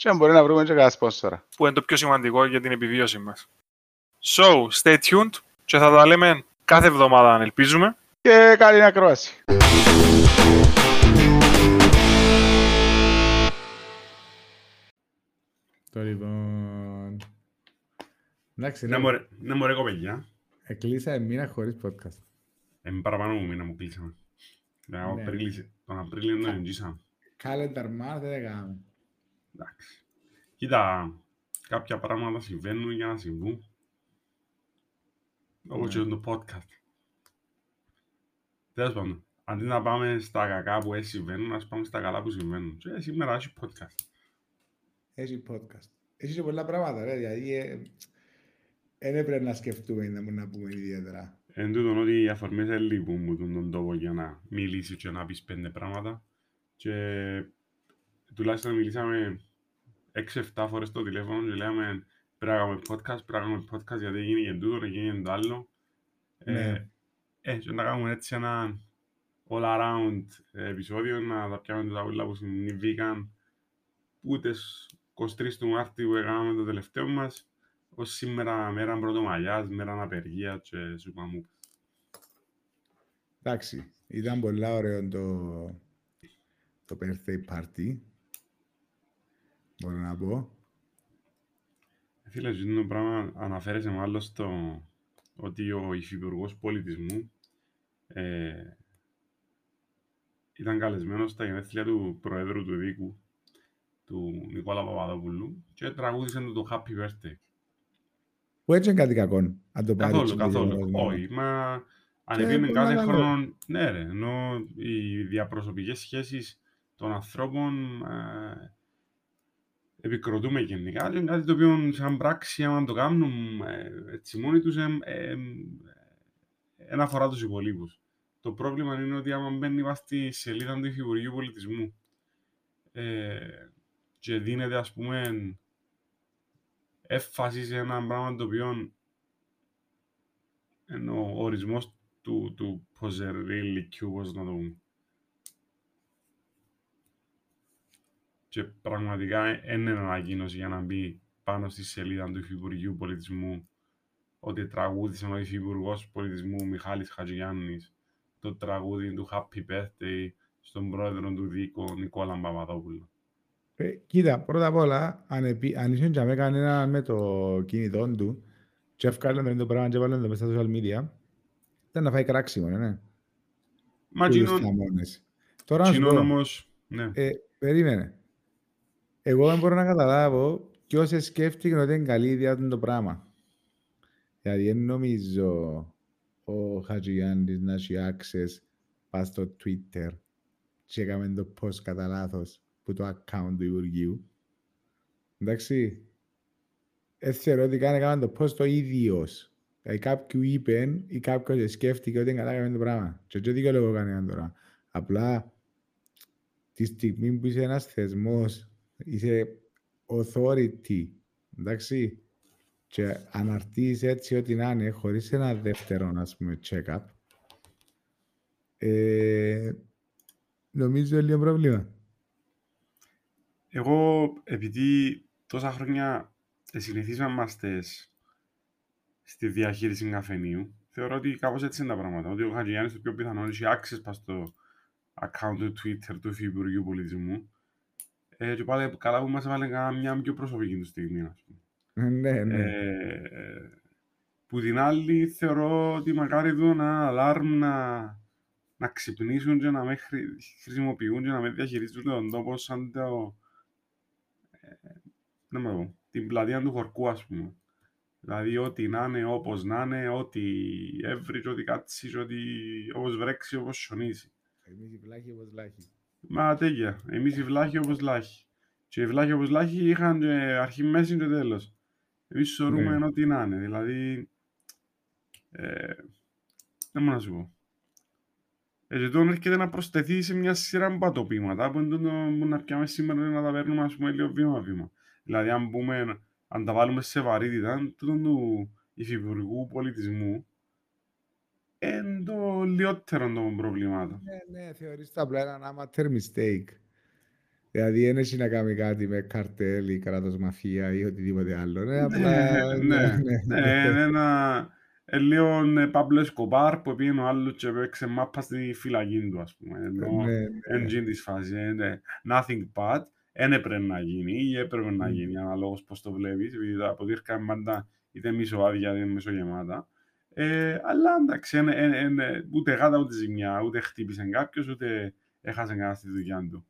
Και αν μπορεί να βρούμε και κανένα σπόνσορα. Που είναι το πιο σημαντικό για την επιβίωση μας. So, stay tuned και θα τα λέμε κάθε εβδομάδα αν ελπίζουμε. Και καλή ακρόαση. Το λοιπόν... Εντάξει, Ναι, ναι, μωρέ, ναι, μωρέ κοπελιά. εκλείσα μήνα χωρίς podcast. Ε, παραπάνω μου μήνα μου κλείσαμε. Ναι, ο Ναι. Απρίλης- Τον Απρίλιο δεν εγγύσαμε. Calendar month δεν έκαναμε. Εντάξει. Κοίτα, κάποια πράγματα συμβαίνουν για να συμβούν. Όπως Ναι. και το podcast. Τέλος πάντων, αντί να πάμε στα κακά που έτσι συμβαίνουν, ας πάμε στα καλά που συμβαίνουν. Και σήμερα έχει podcast. Έχει podcast. Έχεις και πολλά πράγματα, ρε, δηλαδή ε, δεν έπρεπε να σκεφτούμε να μου να πούμε ιδιαίτερα. Εν τούτον ότι οι αφορμές δεν λείπουν μου τον τόπο για να μιλήσεις και να πεις πέντε πράγματα. Και τουλάχιστον μιλήσαμε 6-7 φορές στο τηλέφωνο και λέμε πρέπει να κάνουμε podcast, πρέπει να κάνουμε podcast γιατί έγινε και τούτο, έγινε το άλλο. Ναι. Ε, ε, και να κάνουμε έτσι ένα all around επεισόδιο, να τα πιάμε τα ούλα που συμβήκαν που τις 23 του Μάρτη που έκαναμε το τελευταίο μας ως σήμερα μέρα πρωτομαγιάς, μέρα απεργία και σου πάμε. Εντάξει, ήταν πολλά ωραίο το, το birthday party. Μπορώ να πω. Φίλε, αυτό το πράγμα αναφέρεσαι μάλλον στο ότι ο Υφυπουργός Πολιτισμού ε, ήταν καλεσμένος στα γενέθλια του Προέδρου του Δίκου, του Νικόλα Παπαδόπουλου και τραγούδισε του το Happy Birthday. Που έτσι είναι κάτι κακό. Αν το πάρει Καθόλου, έτσι καθόλου. λίγο, Όχι, μα αν Και επίμε πολύ κάθε καλό. χρόνο, ναι ρε, ενώ οι διαπροσωπικές σχέσεις των ανθρώπων ε, επικροτούμε γενικά και είναι κάτι το οποίο σαν πράξη άμα το κάνουν ε, έτσι μόνοι τους ε, ε, ένα αφορά τους υπολείπους. Το πρόβλημα είναι ότι άμα μπαίνει βάσει στη σελίδα του Υφυπουργείου Πολιτισμού ε, και δίνεται ας πούμε έμφαση σε ένα πράγμα το οποίο ενώ ο ορισμός του, του ποζερή ηλικιού, πώς να το πούμε. Και πραγματικά δεν είναι ανακοίνωση για να μπει πάνω στη σελίδα του Υφυπουργείου Πολιτισμού ότι τραγούδισε ο Υφυπουργός Πολιτισμού Μιχάλης Χατζηγιάννης το τραγούδι του Happy Birthday στον πρόεδρο του Δίκο Νικόλα Παπαδόπουλο. Ε, κοίτα, πρώτα απ' όλα, αν, επί, αν είσαι και με κανένα με το κινητό του και έφκαλε το πράγμα και βάλε το μέσα στα social media, ήταν να φάει κράξιμο, ναι. Μα Που τους κοινών, θαμώνες. Τώρα να σου κοινών πω, όμως, ναι. ε, περίμενε. Εγώ δεν μπορώ να καταλάβω ποιος σκέφτηκε ότι είναι καλή ιδέα του το πράγμα. Δηλαδή, δεν νομίζω ο Χατζηγιάννης να έχει access πας στο Twitter και έκαμε το post κατά λάθος που το account του Υπουργείου. Εντάξει. Δεν θεωρώ ότι καν έκαμε το post το ίδιος. Δηλαδή κάποιου είπε ή κάποιος σκέφτηκε ότι είναι καλά έκαμε το πράγμα. Και δεν δικαιολογώ κανέναν τώρα. Απλά τη στιγμή που είσαι ένας θεσμός, είσαι authority, εντάξει, και αναρτήσεις έτσι ό,τι να είναι, χωρίς ένα δεύτερο, ας πούμε, check-up, ε, νομίζω είναι λίγο πρόβλημα. Εγώ, επειδή τόσα χρόνια συνηθίζαμε στις, στη διαχείριση καφενείου, θεωρώ ότι κάπως έτσι είναι τα πράγματα. Ότι ο Χατζηγιάννης το πιο πιθανό έχει access πας στο account του Twitter του Υφυπουργείου Πολιτισμού. Ε, και πάλι καλά που μας έβαλε κανένα μια πιο προσωπική του στιγμή, ας πούμε. Ε, ναι, ναι. Ε, που την άλλη θεωρώ ότι μακάρι εδώ ένα αλάρμ να, να ξυπνήσουν και να με χρη- χρησιμοποιούν και να με διαχειρίζουν τον τόπο σαν το, ε, να με πω, την πλατεία του χορκού ας πούμε. Δηλαδή ό,τι να είναι, όπως να είναι, ό,τι έβρι, και ό,τι κάτσει, και ό,τι όπως βρέξει, όπως σιωνίσει. Εμείς οι βλάχοι όπως λάχοι. Μα τέτοια. Εμείς οι βλάχοι όπως λάχοι. Και οι βλάχοι όπως λάχοι είχαν και αρχή, μέση και τέλος. Εμείς θεωρούμε Ναι. ό,τι να είναι. Δηλαδή, ε, δεν μπορώ να σου πω. Ε, και τώρα έρχεται να προσθεθεί σε μια σειρά πατοπήματα που είναι το που να πιάμε σήμερα να τα παίρνουμε ας πούμε λίγο βήμα-βήμα. Δηλαδή αν, πούμε, αν τα βάλουμε σε βαρύτητα, τούτο του υφυπουργού πολιτισμού είναι το λιότερο των προβλημάτων. Ναι, ναι, θεωρείς το απλά ένα amateur mistake. Δηλαδή, δεν έχει να κάνει κάτι με καρτέλ ή κράτος μαφία ή οτιδήποτε άλλο. Ναι, απλά... ναι, ναι, είναι ένα ε, λίγο ε, Παύλο Εσκοπάρ που πήγαινε ο άλλος και έπαιξε μάπα στη φυλακή του, ας πούμε. Ενώ ναι, εν γίνει της φάσης, είναι nothing bad, δεν έπρεπε να γίνει ή έπρεπε να Μμ. γίνει, αναλόγως πώς το βλέπεις, επειδή τα αποδείρκαν πάντα είτε μισοάδια είτε μισογεμάτα. Ε, αλλά εντάξει, εν, εν, εν, ε, ούτε γάτα ούτε ζημιά, ούτε χτύπησε κάποιος, ούτε έχασε κανένας τη δουλειά του.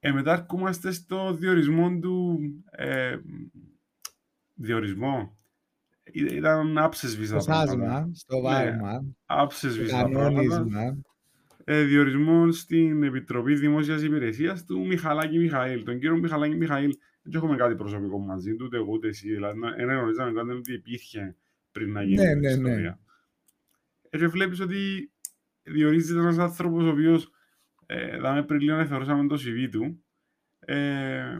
Ε, μετά ερχόμαστε στο διορισμό του. Ε, διορισμό. Ή- Ήταν άψες Στο σάσμα, στο βάρμα, Άψες στο πράγματα. κανόνισμα. Ε, διορισμό στην Επιτροπή Δημόσιας Υπηρεσίας του Μιχαλάκη Μιχαήλ. Τον κύριο Μιχαλάκη Μιχαήλ δεν έχουμε κάτι προσωπικό μαζί του, ούτε εγώ ούτε εσύ. Δηλαδή, δεν γνωρίζαμε καν ότι υπήρχε πριν να γίνει Ναι, η ναι, ναι. ιστορία. Ε, και βλέπεις ότι διορίζεται ένας άνθρωπος ο οποίος ε, δάμε πριν λίγο θεωρούσαμε το CV του ε,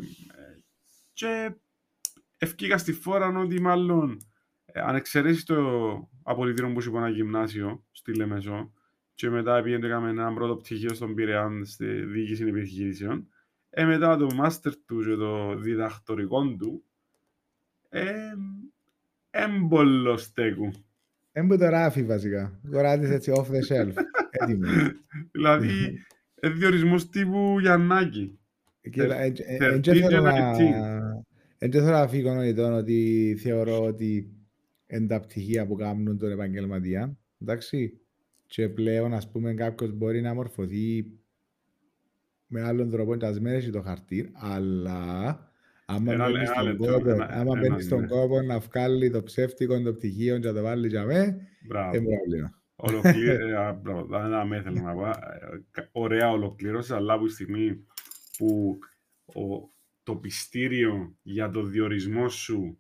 και ευκήκα στη φόρα ότι μάλλον ε, αν εξαιρέσεις το απολυτήριο που είχε από ένα γυμνάσιο στη Λεμεσό και μετά πήγαινε έκαμε ένα πρώτο πτυχίο στον Πειραιά στη διοίκηση επιχειρήσεων ε, μετά το μάστερ του και το διδακτορικό του ε, έμπολο στέκου. Δεν που το ράφει βασικά. Το ράτης έτσι off the shelf. Έτοιμο. δηλαδή, ε, διορισμός τύπου Γιαννάκη. Κοίτα, εν- εν- εν 13 και θέλω να- Γεννητή. εν και θέλω να φύγω νοητών ότι θεωρώ ότι είναι τα πτυχία που κάνουν τον επαγγελματία. Εντάξει. Και πλέον, ας πούμε, κάποιος μπορεί να μορφωθεί με άλλον τρόπο και ας μην έχει το χαρτί, αλλά άμα Ένα- μπαίνει ένα στον λεπτό, κόπο, ένα- άμα ένα, μπαίνει στον ναι. κόπο να βγάλει το ψεύτικο των πτυχίων και να το βάλει για μέ, Μπράβο. είναι πρόβλημα. Ολοκλήρω, δεν με ήθελα να πω. Ε, κα- Ωραία ολοκλήρωσε, αλλά από τη στιγμή που ο- το πιστήριο για το διορισμό σου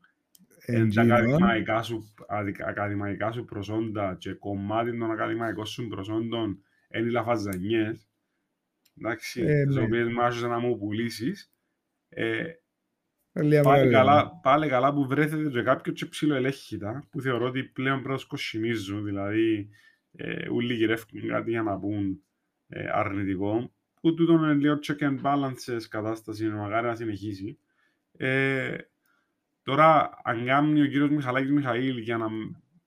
εν τα Εντζήνων, ακαδημαϊκά σου, αδικα- ακαδημαϊκά σου προσόντα και κομμάτι των ακαδημαϊκών σου προσόντων είναι οι λαφαζανιές, εντάξει, Ε, τις ναι. οποίες μάζεσαι να μου πουλήσεις, ε, λίγα Πάλι πρόβλημα. καλά, πάλι καλά που βρέθεται και κάποιο και ψιλοελέγχητα, που θεωρώ ότι πλέον πρέπει να σκοσιμίζουν, δηλαδή ε, όλοι γυρεύουν κάτι για να πούν ε, αρνητικό, που τούτο είναι λίγο check and balances κατάσταση, μακάρι να συνεχίσει. Ε, τώρα, αν κάνει ο κύριος Μιχαλάκης Μιχαήλ για να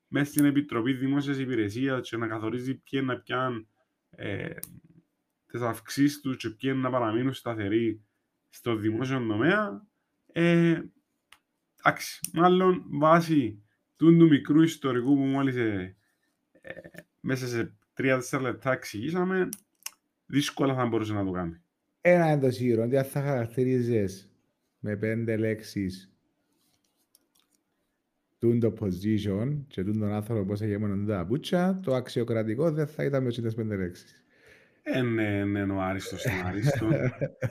μέσα στην Επιτροπή Δημόσιας Υπηρεσίας και να καθορίζει ποιοι είναι να πιάνουν ε, τις αυξήσεις τους και ποιοι είναι να παραμείνουν σταθεροί στο δημόσιο τομέα, ε, εντάξει, μάλλον βάσει του, του μικρού ιστορικού που μόλις ε, ε, μέσα σε 3-4 λεπτά εξηγήσαμε, δύσκολα θα μπορούσε να το κάνει. Ένα είναι το σίγουρο, ότι αν θα χαρακτηρίζεις με πέντε λέξεις τούν το position και τούν τον άνθρωπο πώς έχει μόνο τα πούτσα, το αξιοκρατικό δεν θα ήταν με τις πέντε λέξεις. Ε, ναι, ναι, είναι ο Άριστος τον Άριστος.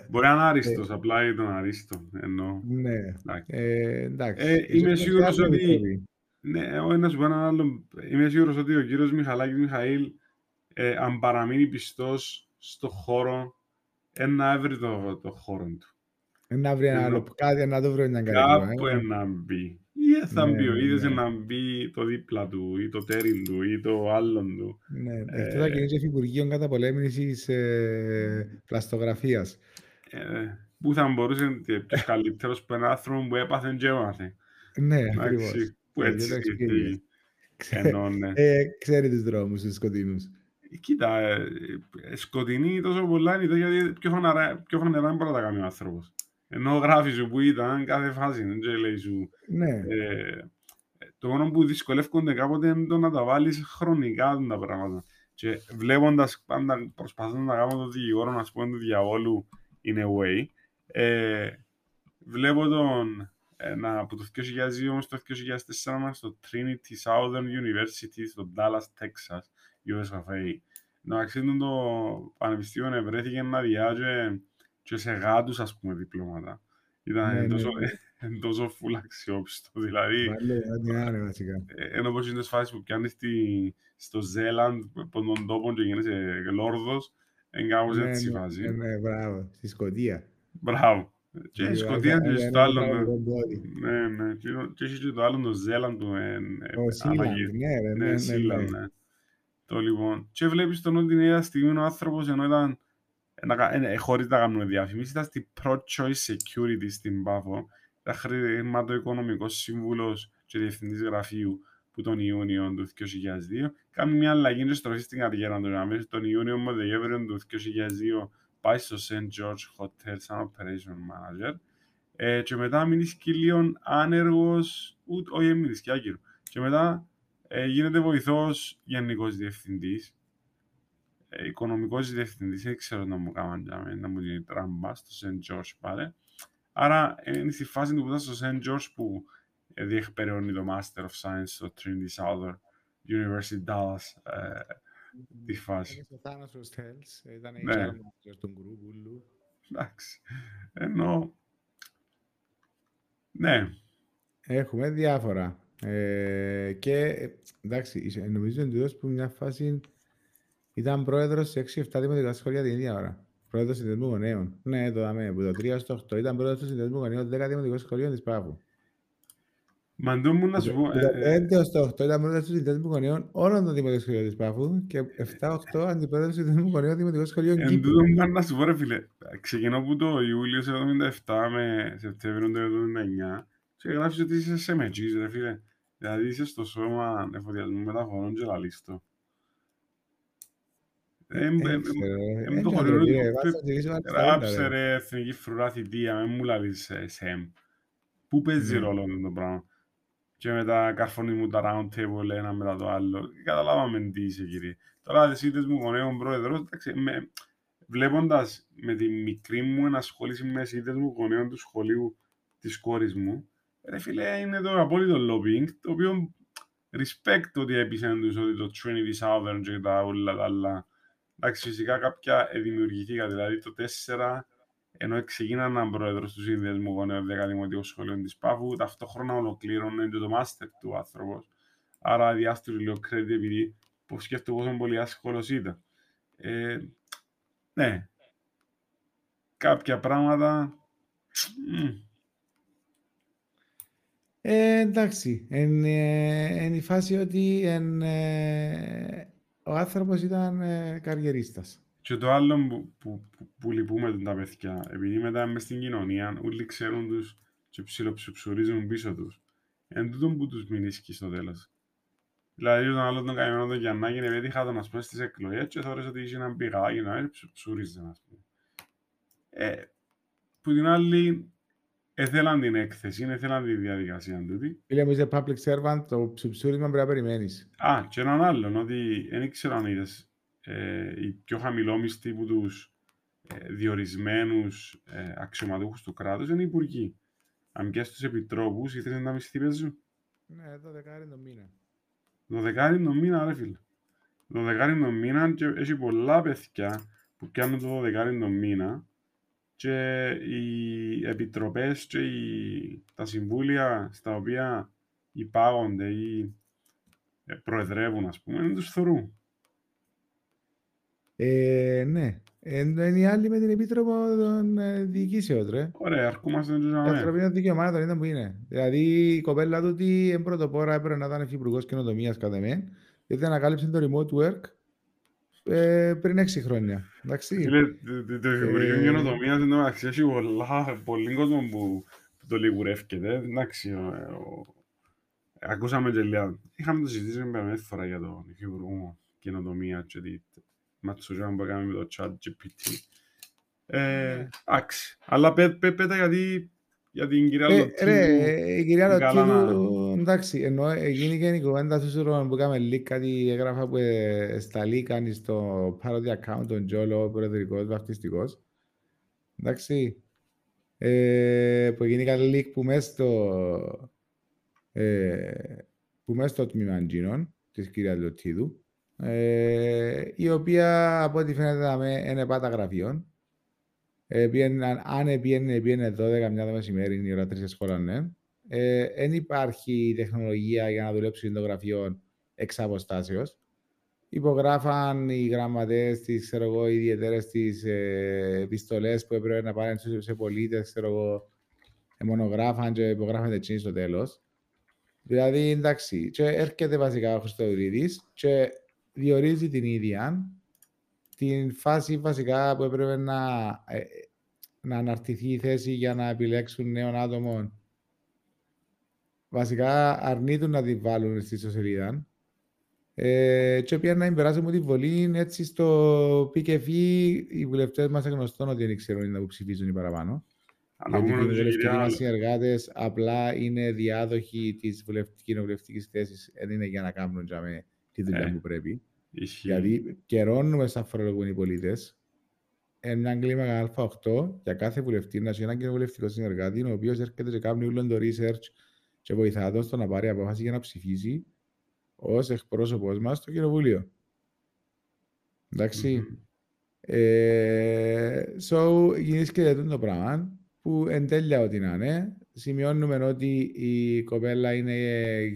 Μπορεί να είναι Άριστος, απλά είναι τον Άριστος. Εννοώ. Ναι, Εντάξει. ε, εντάξει. Ε, Ίσως είμαι είναι σίγουρος διάφορη ότι- επιτροπή. Ναι, εγώ να σου πω έναν άλλο. Είμαι σίγουρος ότι ο κύριος Μιχαλάκης Μιχαήλ, ε, αν παραμείνει πιστός στο χώρο, ε, να έβρει το, το χώρο του. Ε, Να βρει ένα Ενώ- άλλο κάτι, να το βρει μια καρδιά. Κάπου ε, να μπει. Ή θα Ναι, μπει ο ναι, ίδιος ναι. να μπει το δίπλα του, ή το τέριν του, ή το άλλον του. Ναι, Ε, αυτό θα κινήσει Υφυπουργείο Καταπολέμησης ε, Πλαστογραφίας. Ε, που θα μπορούσε και ποιος καλύτερος που ένα άνθρωπο που έπαθε και έμαθε. Ναι, Εντάξει, ακριβώς. Που Ε, έτσι για το σκεφτεί. experience. Ξέ- Ενώ, ναι. ε, Ξέρει τους δρόμους τους σκοτεινούς. Κοίτα, ε, ε, σκοτεινή τόσο πολλά είναι το γιατί πιο φανερά, πιο φανερά δεν μπορεί να τα κάνει ο άνθρωπος. Ενώ γράφει σου που ήταν κάθε φάση, δεν και λέει σου. Ναι, Ε, το μόνο που δυσκολεύονται κάποτε είναι το να τα βάλεις χρονικά τα πράγματα. Και βλέποντας πάντα, προσπαθώντας να κάνω το δικηγόρο, να πούμε, του διαβόλου in a way, ε, βλέπω τον, ε, να, από το 2002 όμως το 2004 μας στο Trinity Southern University στο Dallas, Texas, USA. Να αξίζουν το πανεπιστήμιο βρέθηκε να διάγει και σε γάτους, ας πούμε, διπλώματα. Ήταν Ναι, ναι, τόσο, ναι. τόσο φουλ αξιόπιστο. Δηλαδή, Βάλε ό,τι να είναι βασικά. ε, ενώ πως είναι τις φάσεις που πιάνεις στη, στο Ζέλαντ, από τον τόπο και γίνεσαι λόρδος, είναι κάπως Ναι, έτσι η ναι, φάση. ναι, ναι, μπράβο. Στη Σκωτία. Μπράβο. Και η Ε, Σκοτία ε, και ε, στο ε, άλλο. ε, ναι. ε, πόδι. Ναι, ναι. Και και έχεις και το άλλο το Ζέλαντ του. ε, ε, Ο Σίλαντ, αλλαγή. ναι, ρε, ναι, Ναι, ναι, Σίλαντ, ναι. ναι. Το λοιπόν. Και βλέπεις τον ότι την ίδια στιγμή ο άνθρωπος ενώ ήταν ε, να κα- ε, ε, χωρίς να κάνουμε διαφήμιση, ήταν στην Pro-Choice Security στην Πάφο. Ήταν χρηματοοικονομικός σύμβουλος και διευθυντής γραφείου που τον Ιούνιο του 2002. Κάνει μια αλλαγή και στροφή στην καριέρα του. Να τον Ιούνιο με Δεκέμβριο του 2002 πάει στο St. George Hotel σαν Operation Manager. Ε, και μετά μείνει σκύλιον άνεργος, ούτε, όχι έμεινε σκιάκυρο. Και μετά ε, γίνεται βοηθός γενικός διευθυντής, ε, οικονομικός διευθυντής, δεν ξέρω να μου κάνουν για μένα, να μου γίνει τράμπα στο St. George πάλι. Άρα ε, είναι στη φάση του που ήταν στο St. George που ε, διεκπαιρεώνει το Master of Science στο Trinity Southern University Dallas ε, τη φάση. Είναι στο Thanatos Tales, ήταν η Ναι. HR manager του γκρουπ ούλου. Εντάξει. Ενώ, ναι, Έχουμε διάφορα. Ε, και ε, εντάξει, είσαι- νομίζω ότι τούτος που μια φάση ήταν πρόεδρος σε 6-7 δημοτικά σχολεία την ίδια ώρα. Πρόεδρος συνδεσμού γονέων. Ναι, το δαμε. Από το 3 στο 8 ήταν πρόεδρος του συνδεσμού γονέων 10 δημοτικών σχολείων της Πάφου. μαντώ μου να σου πω, Από ε, το ε, 5 στο 8 ήταν πρόεδρος του συνδεσμού γονέών όλων των δημοτικών σχολείων της Πάφου και 7-8 αντιπρόεδρος του συνδεσμού γονέων δημοτικών σχολείων Εν Κύπρου. τούτο μου πάνε να σου πω ρε φίλε, ξεκινώ από το Ιούλιο του 1977 με Σεπτέμβριο του 1979 και γράφεις ότι είσαι σε μετζής ρε φίλε. Δηλαδή είσαι στο σώμα εφοδιασμού μεταφορών και λαλίστο. Εμ- Δεν εμ- ξέρω, εμ δεν το ξέρω, χωριό ρε, του- βάζω τη ρίση βάλω στα Ράψε όντα, ρε. ρε εθνική φρουρά θητεία, με μου λαλείς ε, ΣΕΜ. Πού παίζει Ναι. ρόλο αυτό το πράγμα; Και μετά καρφώνει μου τα round table ένα μετά το άλλο. Καταλάβαμε τι είσαι κύριε. Τώρα εσύ είδες μου γονέων πρόεδρος, εντάξει, με, βλέποντας με τη μικρή μου ενασχόληση με σύντες μου γονέων του σχολείου της κόρης μου, ρε φίλε, είναι το απόλυτο lobbying, το οποίο respect ότι έπεισαν τους ότι το Trinity Southern και τα όλα τα άλλα. Εντάξει, φυσικά κάποια ε, δημιουργηθήκα, δηλαδή το 4, ενώ ξεκίναν να πρόεδρος του Σύνδεσμου Γονέων 10 Δημοτικών Σχολείων της Πάφου, ταυτόχρονα ολοκλήρωνε και το μάστερ του άνθρωπος. Άρα διάστηκε λίγο credit επειδή που σκέφτομαι πόσο πολύ άσχολος ήταν. Ε, ναι. Κάποια πράγματα... μμ, Ε, εντάξει, εν, ε, εν η φάση ότι εν, ε, ο άνθρωπος ήταν ε, καριερίστας. Και το άλλο που, που, που, που λυπούμε τα παιδιά, επειδή μετά μες στην κοινωνία όλοι ξέρουν τους και ψιλοψουψουρίζουν πίσω τους. Εν τούτον που τους μηνίσκει στο τέλος. Δηλαδή τον άλλο τον καημένο τον Γιαννάκη επειδή είχα τον ας πούμε στις εκλογές και θεώρησε ότι είχε έναν πηγάκι να έρθει ψουψούριζε ας πούμε. Ε, που την άλλη έθελαν την έκθεση, έθελαν τη διαδικασία τούτη. Φίλε μου, είσαι public servant, το ψουψούρισμα πρέπει να περιμένεις. Α, και έναν άλλον, ότι δεν ήξερα αν είδες ε, οι πιο χαμηλόμιστοι που τους ε, διορισμένους ε, αξιωματούχους του κράτους είναι οι υπουργοί. Αν και στους επιτρόπους ήθελες να μισθή παίζουν. Ναι, το δεκάρι το μήνα. Το δεκάρι το μήνα, ρε φίλε. Το δεκάρι το μήνα και έχει πολλά παιδιά που πιάνουν το δεκάρι το μήνα και οι επιτροπές και οι, τα συμβούλια στα οποία υπάγονται ή ε, προεδρεύουν, ας πούμε, δεν τους θωρούν. Ε, ναι. Ε, είναι οι άλλοι με την Επίτροπο των ε, Διοικήσεων, ρε. Ωραία, αρκούμαστε και Τα να ανθρωπίνων δικαιωμάτων ήταν που είναι. Δηλαδή η κοπέλα του ότι εν πρωτοπόρα έπρεπε να ήταν υφυπουργός καινοτομίας κατά με, γιατί ανακάλυψε το remote work ε, πριν έξι χρόνια. Εντάξει. Φίλε, το- το- το Υπουργείο Ε, Καινοτομίας εν τω μεταξύ έχει πολλά, πολύ κόσμο που, που το λιγουρεύκεται. Εντάξει, ο, ο, ακούσαμε και λίγα. Είχαμε το συζητήσει με μια φορά για τον Υπουργό Καινοτομία και τη ματσουζιά που έκαμε με το chat GPT. Ε, εντάξει, αλλά πέ, πέ, πέτα γιατί για την κυρία Ε, Λωτίδου. ρε, ε, η κυρία είναι καλά να- Λωτίδου, εντάξει, ενώ έγινε και η κουβέντα του Σουρών που έκαμε leak, κάτι έγραφα που ε, στα leak κάνει στο parody account τον Τζόλο, προεδρικός, βαφτιστικός. Εντάξει, ε, που έγινε κάτι leak που μέσα στο, ε, που μέσα στο τμήμα Τζίνων, της κυρίας Λωτίδου, ε, η οποία από ό,τι φαίνεται να με είναι πάτα γραφείων Ε, πήγαινε- αν πήγαινε, πήγαινε 12 μια το μεσημέρι, η ώρα 3 σχόλα, ναι. Ε, δεν υπάρχει τεχνολογία για να δουλέψει το γραφείο εξ αποστάσεως. Υπογράφαν οι γραμματές, τις, ξέρω εγώ, οι ιδιαίτερες τις ε, επιστολές που έπρεπε να πάνε σε, σε πολίτες, ξέρω εγώ, ε, μονογράφαν και υπογράφαν έτσι στο τέλος. Δηλαδή, εντάξει, και έρχεται βασικά ο Χριστοδουλίδης και διορίζει την ίδια την φάση βασικά που έπρεπε να, ε, να αναρτηθεί η θέση για να επιλέξουν νέων άτομων. Βασικά αρνείτουν να την βάλουν στη ιστοσελίδα. Ε, και πήγαν να περάσουν μου τη βολή έτσι στο PKF οι βουλευτές μας γνωστόν ότι δεν ξέρουν να που ψηφίζουν οι παραπάνω. Γιατί οι Αναγνωρίζω, κοινοβουλευτικοί κυρία, μα συνεργάτες απλά είναι διάδοχοι της κοινοβουλευτικής θέσης, δεν είναι για να κάνουν για με τη δουλειά Ε, που πρέπει. Ισχύει. Γιατί καιρώνουμε σαν φορολογούν οι πολίτε ένα κλίμακα Α8 για κάθε βουλευτή να έχει έναν κοινοβουλευτικό συνεργάτη, ο οποίος έρχεται και κάνει όλο το research και βοηθά τον στο να πάρει απόφαση για να ψηφίσει ως εκπρόσωπος μας στο κοινοβούλιο. Εντάξει. Μμμ. Ε, so, γίνεται το πράγμα που εν τέλεια ό,τι να είναι. Σημειώνουμε ότι η κοπέλα είναι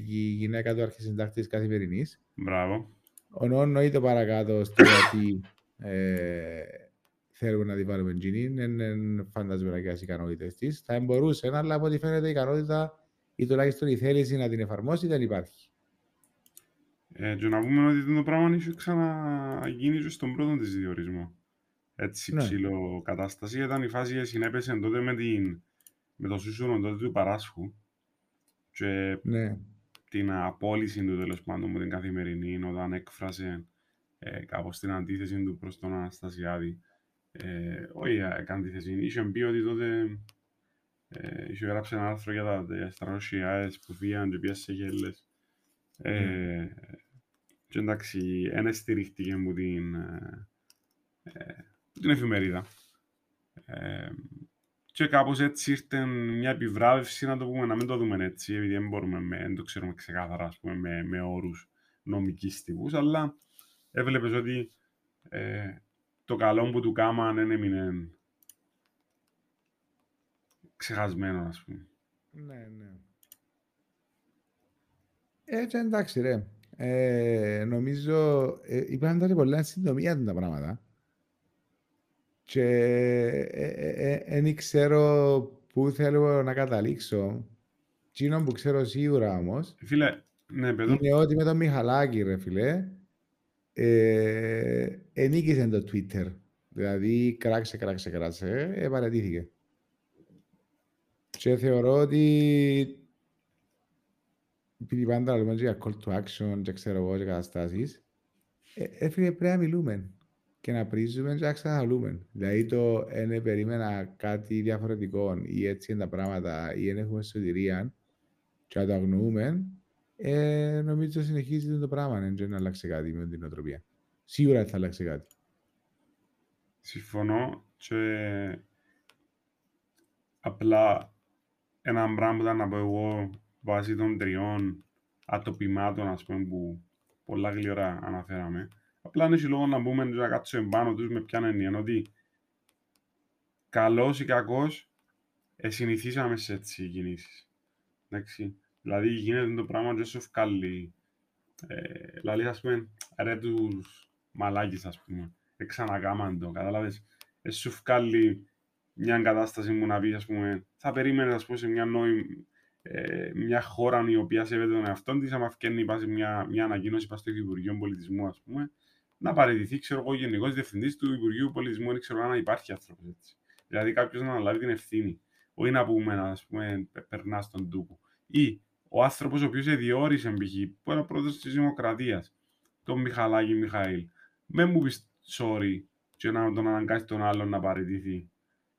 η γυναίκα του αρχισυντάκτης καθημερινής. Μπράβο. Ο Νόνο είτε παρακάτω στο γιατί ε, θέλουμε να τη βάλουμε τζινή, δεν φαντάζομαι για τι ικανότητες της. Θα μπορούσε, αλλά από ό,τι φαίνεται η ικανότητα ή τουλάχιστον η θέληση να την εφαρμόσει δεν υπάρχει. Ε, και να πούμε ότι το πράγμα είχε ξαναγίνει και στον πρώτο της διορισμό. Έτσι Ναι. ψηλό κατάσταση. Ήταν η φάση που συνέπεσε τότε με, την, με το σούσουρο τότε του Παράσχου και Ναι. Την απόλυση του τέλος πάντων με την καθημερινή όταν έκφρασε ε, κάπως την αντίθεση του προς τον Αναστασιάδη. Ε, όχι ε, αντίθεση, είχε πει ότι τότε ε, είχε γράψει ένα άρθρο για τα 400.000 που φύγαν και πιάσε σε γέλες. Ε, και εντάξει, ένα στηρίχτηκε μου την, ε, ε, την εφημερίδα. Ε, και κάπως έτσι ήρθε μια επιβράβευση, να το πούμε, να μην το δούμε έτσι, επειδή δεν μπορούμε, με, δεν το ξέρουμε ξεκάθαρα, ας πούμε, με, με όρους νομικής τύπους, αλλά έβλεπες ότι ε, το καλό που του κάμαν δεν έμεινε ξεχασμένο, ας πούμε. Ναι, ναι. Έτσι εντάξει ρε. Ε, νομίζω ε, είπαν τότε πολλά συντομία τα πράγματα. Και δεν ξέρω πού θέλω να καταλήξω. Εκείνο που ξέρω σίγουρα όμως Φίλε, ναι, παιδό, είναι ότι με τον Μιχαλάκη ρε φίλε ε, ενίκησε το Twitter. Δηλαδή κράξε, κράξε, κράξε, ε, παρατήθηκε. Και θεωρώ ότι επειδή πάντα λέμε για call to action και ξέρω εγώ και καταστάσεις, ε, ε, φίλε, πρέπει να μιλούμε και να πρίζουμε και να ξαναλούμε. Δηλαδή το «εν περίμενα κάτι διαφορετικό» ή έτσι είναι τα πράγματα ή «εν έχουμε σωτηρία» και να το αγνοούμε, ε, νομίζω συνεχίζει το πράγμα, δεν να αλλάξει κάτι με την οτροπία. Σίγουρα θα αλλάξει κάτι. συμφωνώ και απλά ένα πράγμα που ήταν να πω εγώ βάσει των τριών ατοπιμάτων ας πούμε που πολλά γλυόρα αναφέραμε απλά είναι λόγο να μπούμε και να κάτσουμε πάνω τους με ποιαν έννοια ότι καλός ή κακός ε, συνηθίσαμε σε έτσι κινήσεις. Εντάξει δηλαδή γίνεται το πράγμα και σου βγάλει ε, δηλαδή ας πούμε ρε τους μαλάκες ας πούμε εξανακάμαν το, κατάλαβες. Ε, σου βγάλει μια κατάσταση που να πεις, ας πούμε, θα περίμενες ας πούμε, σε μια, νόη, ε, μια χώρα η οποία σέβεται τον εαυτό της, άμα φτιάχνει πάση μια, μια ανακοίνωση πας στο Υπουργείο Πολιτισμού, ας πούμε, να παραιτηθεί, ξέρω εγώ, γενικός διευθυντής του Υπουργείου Πολιτισμού, δεν ξέρω αν υπάρχει άνθρωπος έτσι. Δηλαδή κάποιος να αναλάβει την ευθύνη. Όχι να πούμε, ας πούμε, περνάς στον τούπο. Ή ο άνθρωπος ο οποίος διόρισε, π.χ., που είναι ο πρόεδρος της Δημοκρατίας, τον Μιχαλάκη Μιχαήλ, με μου πεις sorry και να τον αναγκάσει τον άλλον να παραιτηθεί.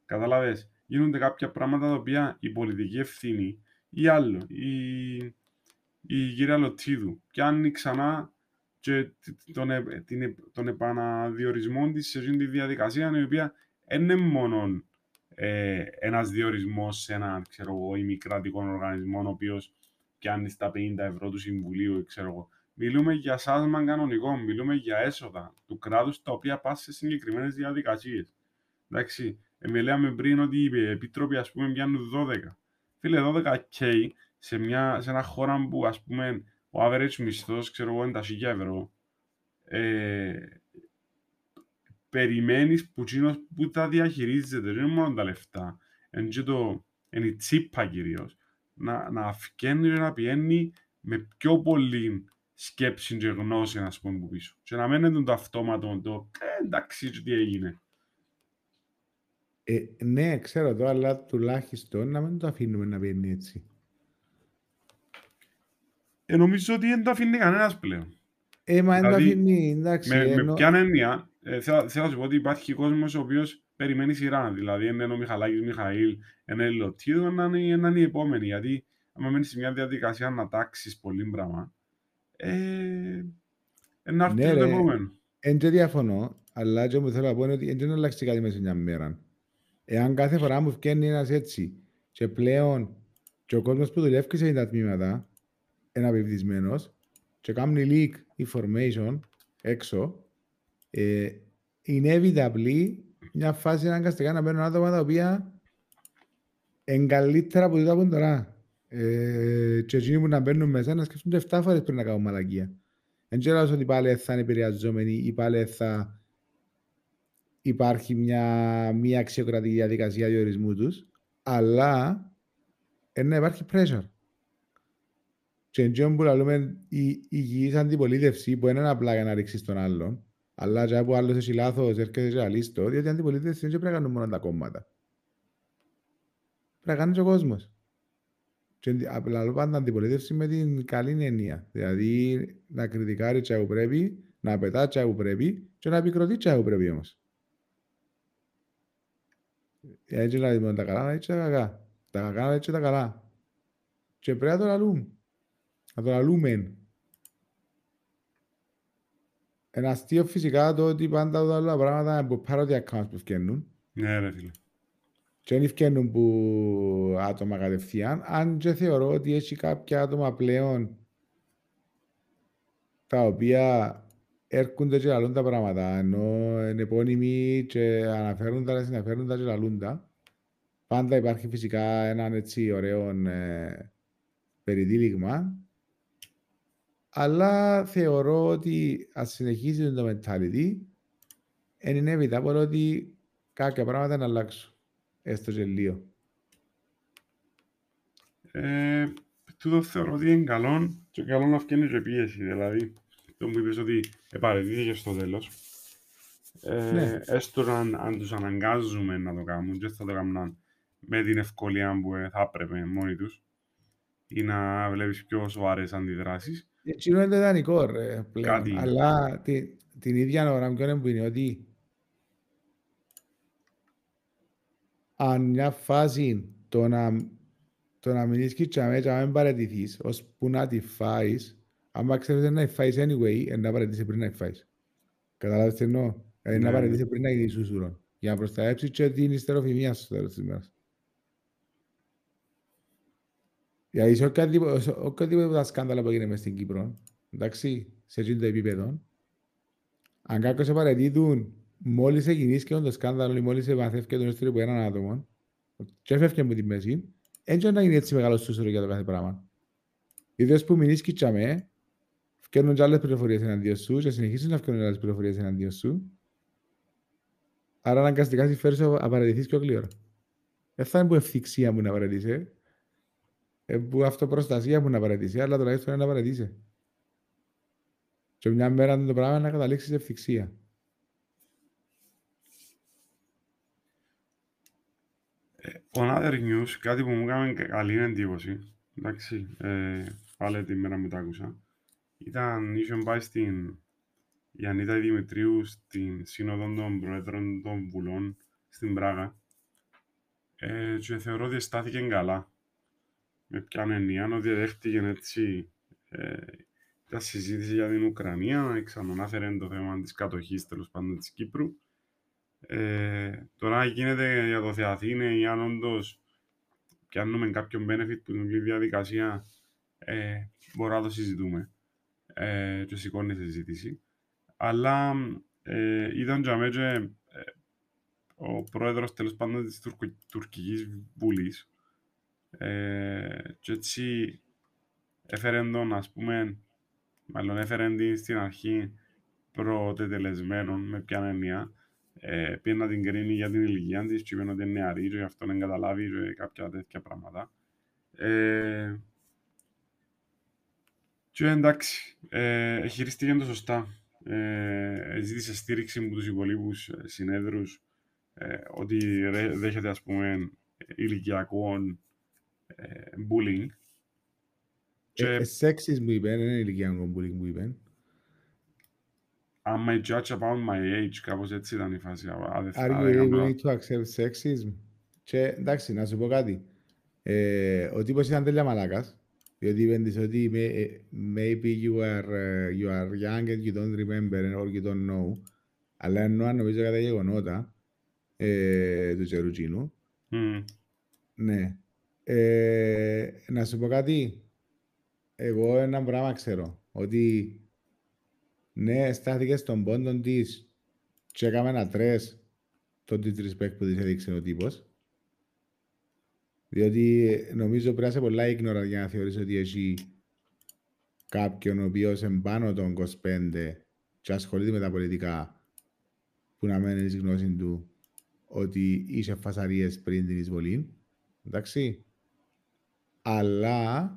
Κατάλαβε, γίνονται κάποια πράγματα τα οποία η πολιτική ευθύνη ή άλλο, η, η κυρία Λοτσίδου πιάνει ξανά και τον, ε- την, ε- τον επαναδιορισμό της σε αυτήν τη διαδικασία η οποία δεν είναι μόνο ε, ένας διορισμός σε έναν ξέρω εγώ, ημικρατικό οργανισμό ο οποίος πιάνει στα 50 ευρώ του Συμβουλίου ξέρω εγώ. Μιλούμε για σάσμα κανονικό, μιλούμε για έσοδα του κράτους τα οποία πάνε σε συγκεκριμένες διαδικασίες. Εντάξει, Μιλάμε πριν ότι οι επίτροποι ας πούμε πιάνουν 12. Φίλε, 12K σε, μια, σε ένα χώρο που ας πούμε ο average μισθός, ξέρω εγώ, είναι τα 1000 ευρώ. Ε, περιμένεις που, τσίνος, που τα διαχειρίζεται, δεν είναι μόνο τα λεφτά. Είναι, και το, είναι η τσίπα κυρίως. Να, να αυκένει και να πιένει με πιο πολύ σκέψη και γνώση, να πούμε, που πίσω. Και να μένει το αυτόματος, το ε, εντάξει, τι έγινε. Ε, ναι, ξέρω το, αλλά τουλάχιστον να μην το αφήνουμε να πιένει έτσι. Ε, νομίζω ότι δεν το αφήνει κανένας πλέον. Ε, μα δεν το Δηλαδή, αφήνει, εντάξει. Με, με ενώ- ποια έννοια, ε, θέλω, θέλω να σου πω ότι υπάρχει κόσμος ο οποίος περιμένει σειρά. Δηλαδή, είναι ο Μιχαλάκης Μιχαήλ, ένα Ελωτίδο, να είναι, να είναι η επόμενη. Γιατί, άμα μένεις σε μια διαδικασία να τάξεις πολύ πράγμα, ε, ε, να έρθει Ναι, το ρε. επόμενο. Εν και διαφωνώ, αλλά και μου θέλω να πω είναι ότι δεν αλλάξει κάτι μέσα σε μια μέρα. Εάν κάθε φορά μου βγαίνει ένας έτσι και πλέον και ο κόσμος που δουλεύει σε τα τμήματα είναι απευθυσμένος και κάνει leak information έξω, ε, inevitably μια φάση είναι αναγκαστικά να παίρνουν άτομα τα οποία είναι καλύτερα από τούτα που είναι τώρα. Ε, και εκείνοι που να μπαίνουν μέσα να σκεφτούνται 7 φορές πριν να κάνουν μαλακία. Δεν ξέρω ότι πάλι θα είναι επηρεαζόμενοι ή πάλι θα υπάρχει μια μία αξιοκρατική διαδικασία διορισμού τους, αλλά ε, να υπάρχει pressure. Και εντός που λέμε η υγιής αντιπολίτευση που δεν είναι απλά για να ρίξεις τον άλλον, αλλά και από άλλος έχει λάθος, έρχεται και αλίστο, διότι η αντιπολίτευση δεν πρέπει να κάνουν μόνο τα κόμματα. Πρέπει να κάνει και ο κόσμος. Και εντι- απλά λέω πάντα αντιπολίτευση με την καλή έννοια. Δηλαδή να κριτικάρει τσάου πρέπει, να πετά τσάου πρέπει και να επικροτεί τσάου πρέπει όμως. Έτσι να δούμε τα καλά, έτσι τα κακά. Τα κακά, έτσι τα καλά. Και πρέπει να το λαλούμε. Να το λαλούμε. Ένα αστείο φυσικά το ότι πάντα όλα τα πράγματα από parody accounts που φτιάχνουν Ναι, ρε φίλε. και δεν φτιάχνουν που άτομα κατευθείαν, αν και θεωρώ ότι έχει κάποια άτομα πλέον τα οποία έρχονται και λαλούν τα πράγματα, ενώ είναι επώνυμοι και αναφέρουν τα, συναφέρουν τα και λαλούν τα. Πάντα υπάρχει φυσικά έναν έτσι ωραίο ε, περιδίληγμα, αλλά θεωρώ ότι ας συνεχίσει το mentality, είναι inevitable ότι κάποια πράγματα να αλλάξουν, έστω και λίγο. Ε, τούτο θεωρώ ότι είναι καλό και καλό να φτιάξει και πίεση. Δηλαδή, το μου είπες ότι επαρετήθηκε στο τέλος. Ε, Ναι. Έστω αν, αν τους αναγκάζουμε να το κάνουν και θα το κάνουν με την ευκολία που ε, θα έπρεπε μόνοι τους ή να βλέπεις πιο σοβαρές αντιδράσεις. Έτσι είναι το ιδανικό ρε, πλέον. Κάτι. Αλλά τη, την ίδια ώρα ποιο είναι που είναι ότι αν μια φάση το να, το να μείνεις και τσάμε και να μην παραιτηθείς ως που να τη φάεις άμα ξέρεις να τη φάεις anyway ε, να παραιτήσεις πριν να τη φάεις. Καταλάβεις τι εννοώ. Δηλαδή να Ναι. παραιτήσεις πριν να γίνεις σούσουρο. Για να προστατεύσεις και την ιστεροφημία σου στο τέλος της ημέρας. Γιατί σε οποιαδήποτε σε οποιαδήποτε από τα σκάνδαλα που έγινε μες στην Κύπρο, εντάξει, σε εκείνο το επίπεδο, αν κάποιος σε παραιτήτουν μόλις ξεκινήσει και το σκάνδαλο ή μόλις μαθαίνει και τον ιστορικό από έναν άτομο και έφευκε από τη μέση, έτσι να γίνει έτσι μεγάλο σούσουρο για το κάθε πράγμα. Είδες που μιλείς και τσάμε, φτιάχνουν και άλλες πληροφορίες εναντίον σου και συνεχίζουν να φτιάχνουν άλλες πληροφορίες εναντίον σου. Άρα αναγκαστικά συμφέρει σου να παραιτηθείς πιο γλύωρα. Δεν θα είναι που ευθυξία μου να παραιτήσει, ε, που αυτοπροστασία που να παραιτήσει, αλλά τουλάχιστον είναι να παραιτήσει. Και μια μέρα το πράγμα να καταλήξεις σε ευθυξία. On other news, κάτι που μου έκανε κα- καλή εντύπωση, εντάξει, ε, πάλι τη μέρα μου το άκουσα, ήταν, είχε πάει στην η Ανίτα Δημητρίου στην Σύνοδο των Προέδρων των Βουλών στην Πράγα ε, και θεωρώ ότι στάθηκε καλά. Με ποιαν έννοια, ότι δέχτηκε έτσι ε, τα συζήτηση για την Ουκρανία, ξανανάφερε το θέμα της κατοχής τέλος πάντων της Κύπρου ε, τώρα γίνεται για το Θεαθήνε ή αν όντως πιάνουμε κάποιον benefit που την όλη διαδικασία ε, μπορούμε να το συζητούμε ε, και σηκώνει τη συζήτηση. Αλλά ε, ήταν για μένα και, ε, ο πρόεδρος τέλος πάντων της Τουρκ, τουρκικής βουλής ε, και έτσι έφερε τον, ας πούμε, μάλλον έφερε την στην αρχή πρωτετελεσμένων, με ποια έννοια, ε, πήγε να την κρίνει για την ηλικία της και είπε ότι είναι νεαρή και γι' αυτό δεν καταλάβει και κάποια τέτοια πράγματα. Ε, και εντάξει, ε, χειριστήκε το σωστά. Ε, ζήτησε στήριξη από τους υπολείπους ε, συνέδρους ε, ότι δέχεται ας πούμε ηλικιακό ε, bullying. Και... Ε, σεξις μου είπε, δεν είναι ηλικιακό bullying που είπε. I may judge about my age, κάπως έτσι ήταν η φάση. Are you willing to accept sexism? Και εντάξει, να σου πω κάτι. Ε, ο τύπος ήταν τέλεια μαλάκας. Διότι είπες ότι maybe you are, uh, you are young and you don't remember or you don't know. Αλλά εννοώ νομίζω κατά γεγονότα ε, του Τζερουτζίνου. Mm. Ναι. Ε, να σου πω κάτι. Εγώ ένα πράγμα ξέρω. Ότι ναι, στάθηκε στον πόντο της και έκαμε ένα τρες το disrespect που της έδειξε ο τύπος. Διότι νομίζω πρέπει να είσαι πολλά ignorant για να θεωρείς ότι έχει κάποιον ο οποίος είναι πάνω των 25 και ασχολείται με τα πολιτικά που να μένει στη γνώσης του ότι είσαι φασαρίες πριν την εισβολή. Εντάξει. Αλλά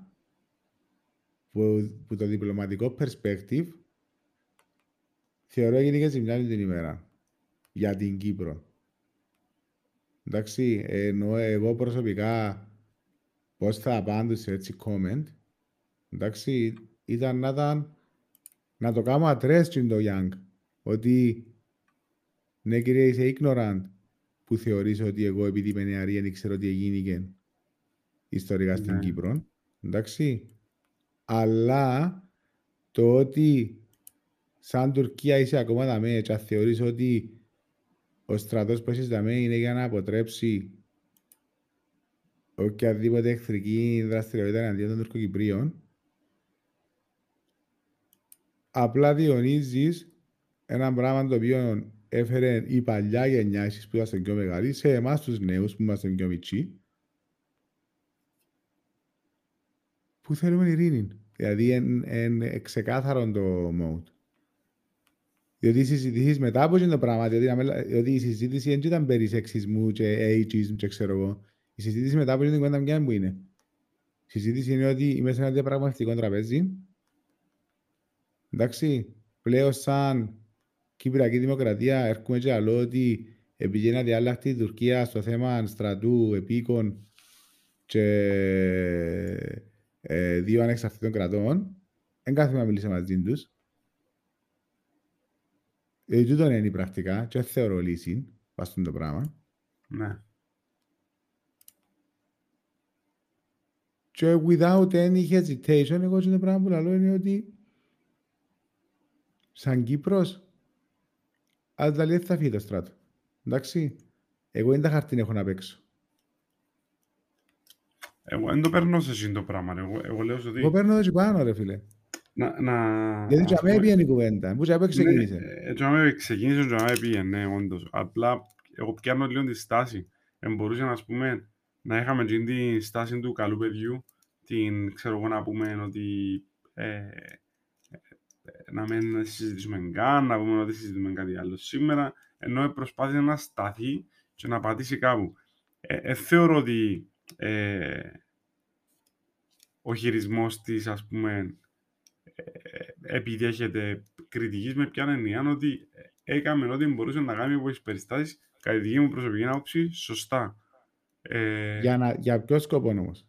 που, που το διπλωματικό perspective θεωρώ έγινε και ζημιά την ημέρα. Για την Κύπρο. Εντάξει, ενώ εγώ προσωπικά πώς θα απάντησα έτσι comment, εντάξει, ήταν να, ήταν, να το κάνω ατρές το Young, ότι ναι κύριε είσαι ignorant που θεωρείς ότι εγώ επειδή είμαι νεαρή δεν ξέρω τι έγινε ιστορικά στην ναι. Κύπρο, εντάξει, αλλά το ότι σαν Τουρκία είσαι ακόμα δαμέ και θεωρείς ότι ο στρατός που έχεις δαμέ είναι για να αποτρέψει οποιαδήποτε εχθρική δραστηριότητα εναντίον των Τουρκοκυπρίων απλά διονύζεις ένα πράγμα το οποίο έφερε η παλιά γενιά εσείς που ήμασταν πιο μεγάλοι σε εμάς τους νέους που ήμασταν πιο μητσί που θέλουμε ειρήνη. Δηλαδή είναι ξεκάθαρο το mode. Διότι οι συζητήσεις μετά από το πράγμα, διότι, η συζήτηση δεν ήταν περί σεξισμού και ageism και ξέρω εγώ. Η συζήτηση μετά από την κουβέντα μια που είναι. Η συζήτηση είναι ότι είμαι σε ένα διαπραγματευτικό τραπέζι. Εντάξει, πλέον σαν Κυπριακή Δημοκρατία έρχομαι και άλλο ότι επειδή είναι αδιάλακτη η Τουρκία στο θέμα στρατού, επίκων και ε, δύο ανεξαρτήτων κρατών, δεν κάθομαι να μιλήσω μαζί τους. Γιατί τούτο είναι πρακτικά και θεωρώ λύση πας το πράγμα. Ναι. Και without any hesitation, εγώ το πράγμα που λέω είναι ότι σαν Κύπρος αλλά δηλαδή θα φύγει το στράτο. Εντάξει. Εγώ είναι τα χαρτί έχω να παίξω. Εγώ δεν το παίρνω σε εσύ το πράγμα. Εγώ, εγώ λέω ότι... Εγώ παίρνω έτσι πάνω ρε φίλε. Να, να... Γιατί για μένα πήγαινε η κουβέντα. Πού για ξεκίνησε. Ναι, για μένα ξεκίνησε, για μένα πήγαινε, ναι, όντως. Απλά εγώ πιάνω λίγο τη στάση. Ε, μπορούσε να πούμε να είχαμε τη στάση του καλού παιδιού, την ξέρω εγώ να πούμε ότι ε, να μην συζητήσουμε καν, να πούμε ότι συζητούμε κάτι άλλο σήμερα, ενώ προσπάθησε να σταθεί και να πατήσει κάπου. Ε, ε θεωρώ ότι ε, ο χειρισμό της, ας πούμε, ε, επειδή έχετε κριτική με ποια εννοία ότι έκαμε ό,τι μπορούσε να κάνει από τι περιστάσεις, κατά τη δική μου προσωπική άποψη, σωστά. Ε, για, να, για ποιο σκοπό όμως,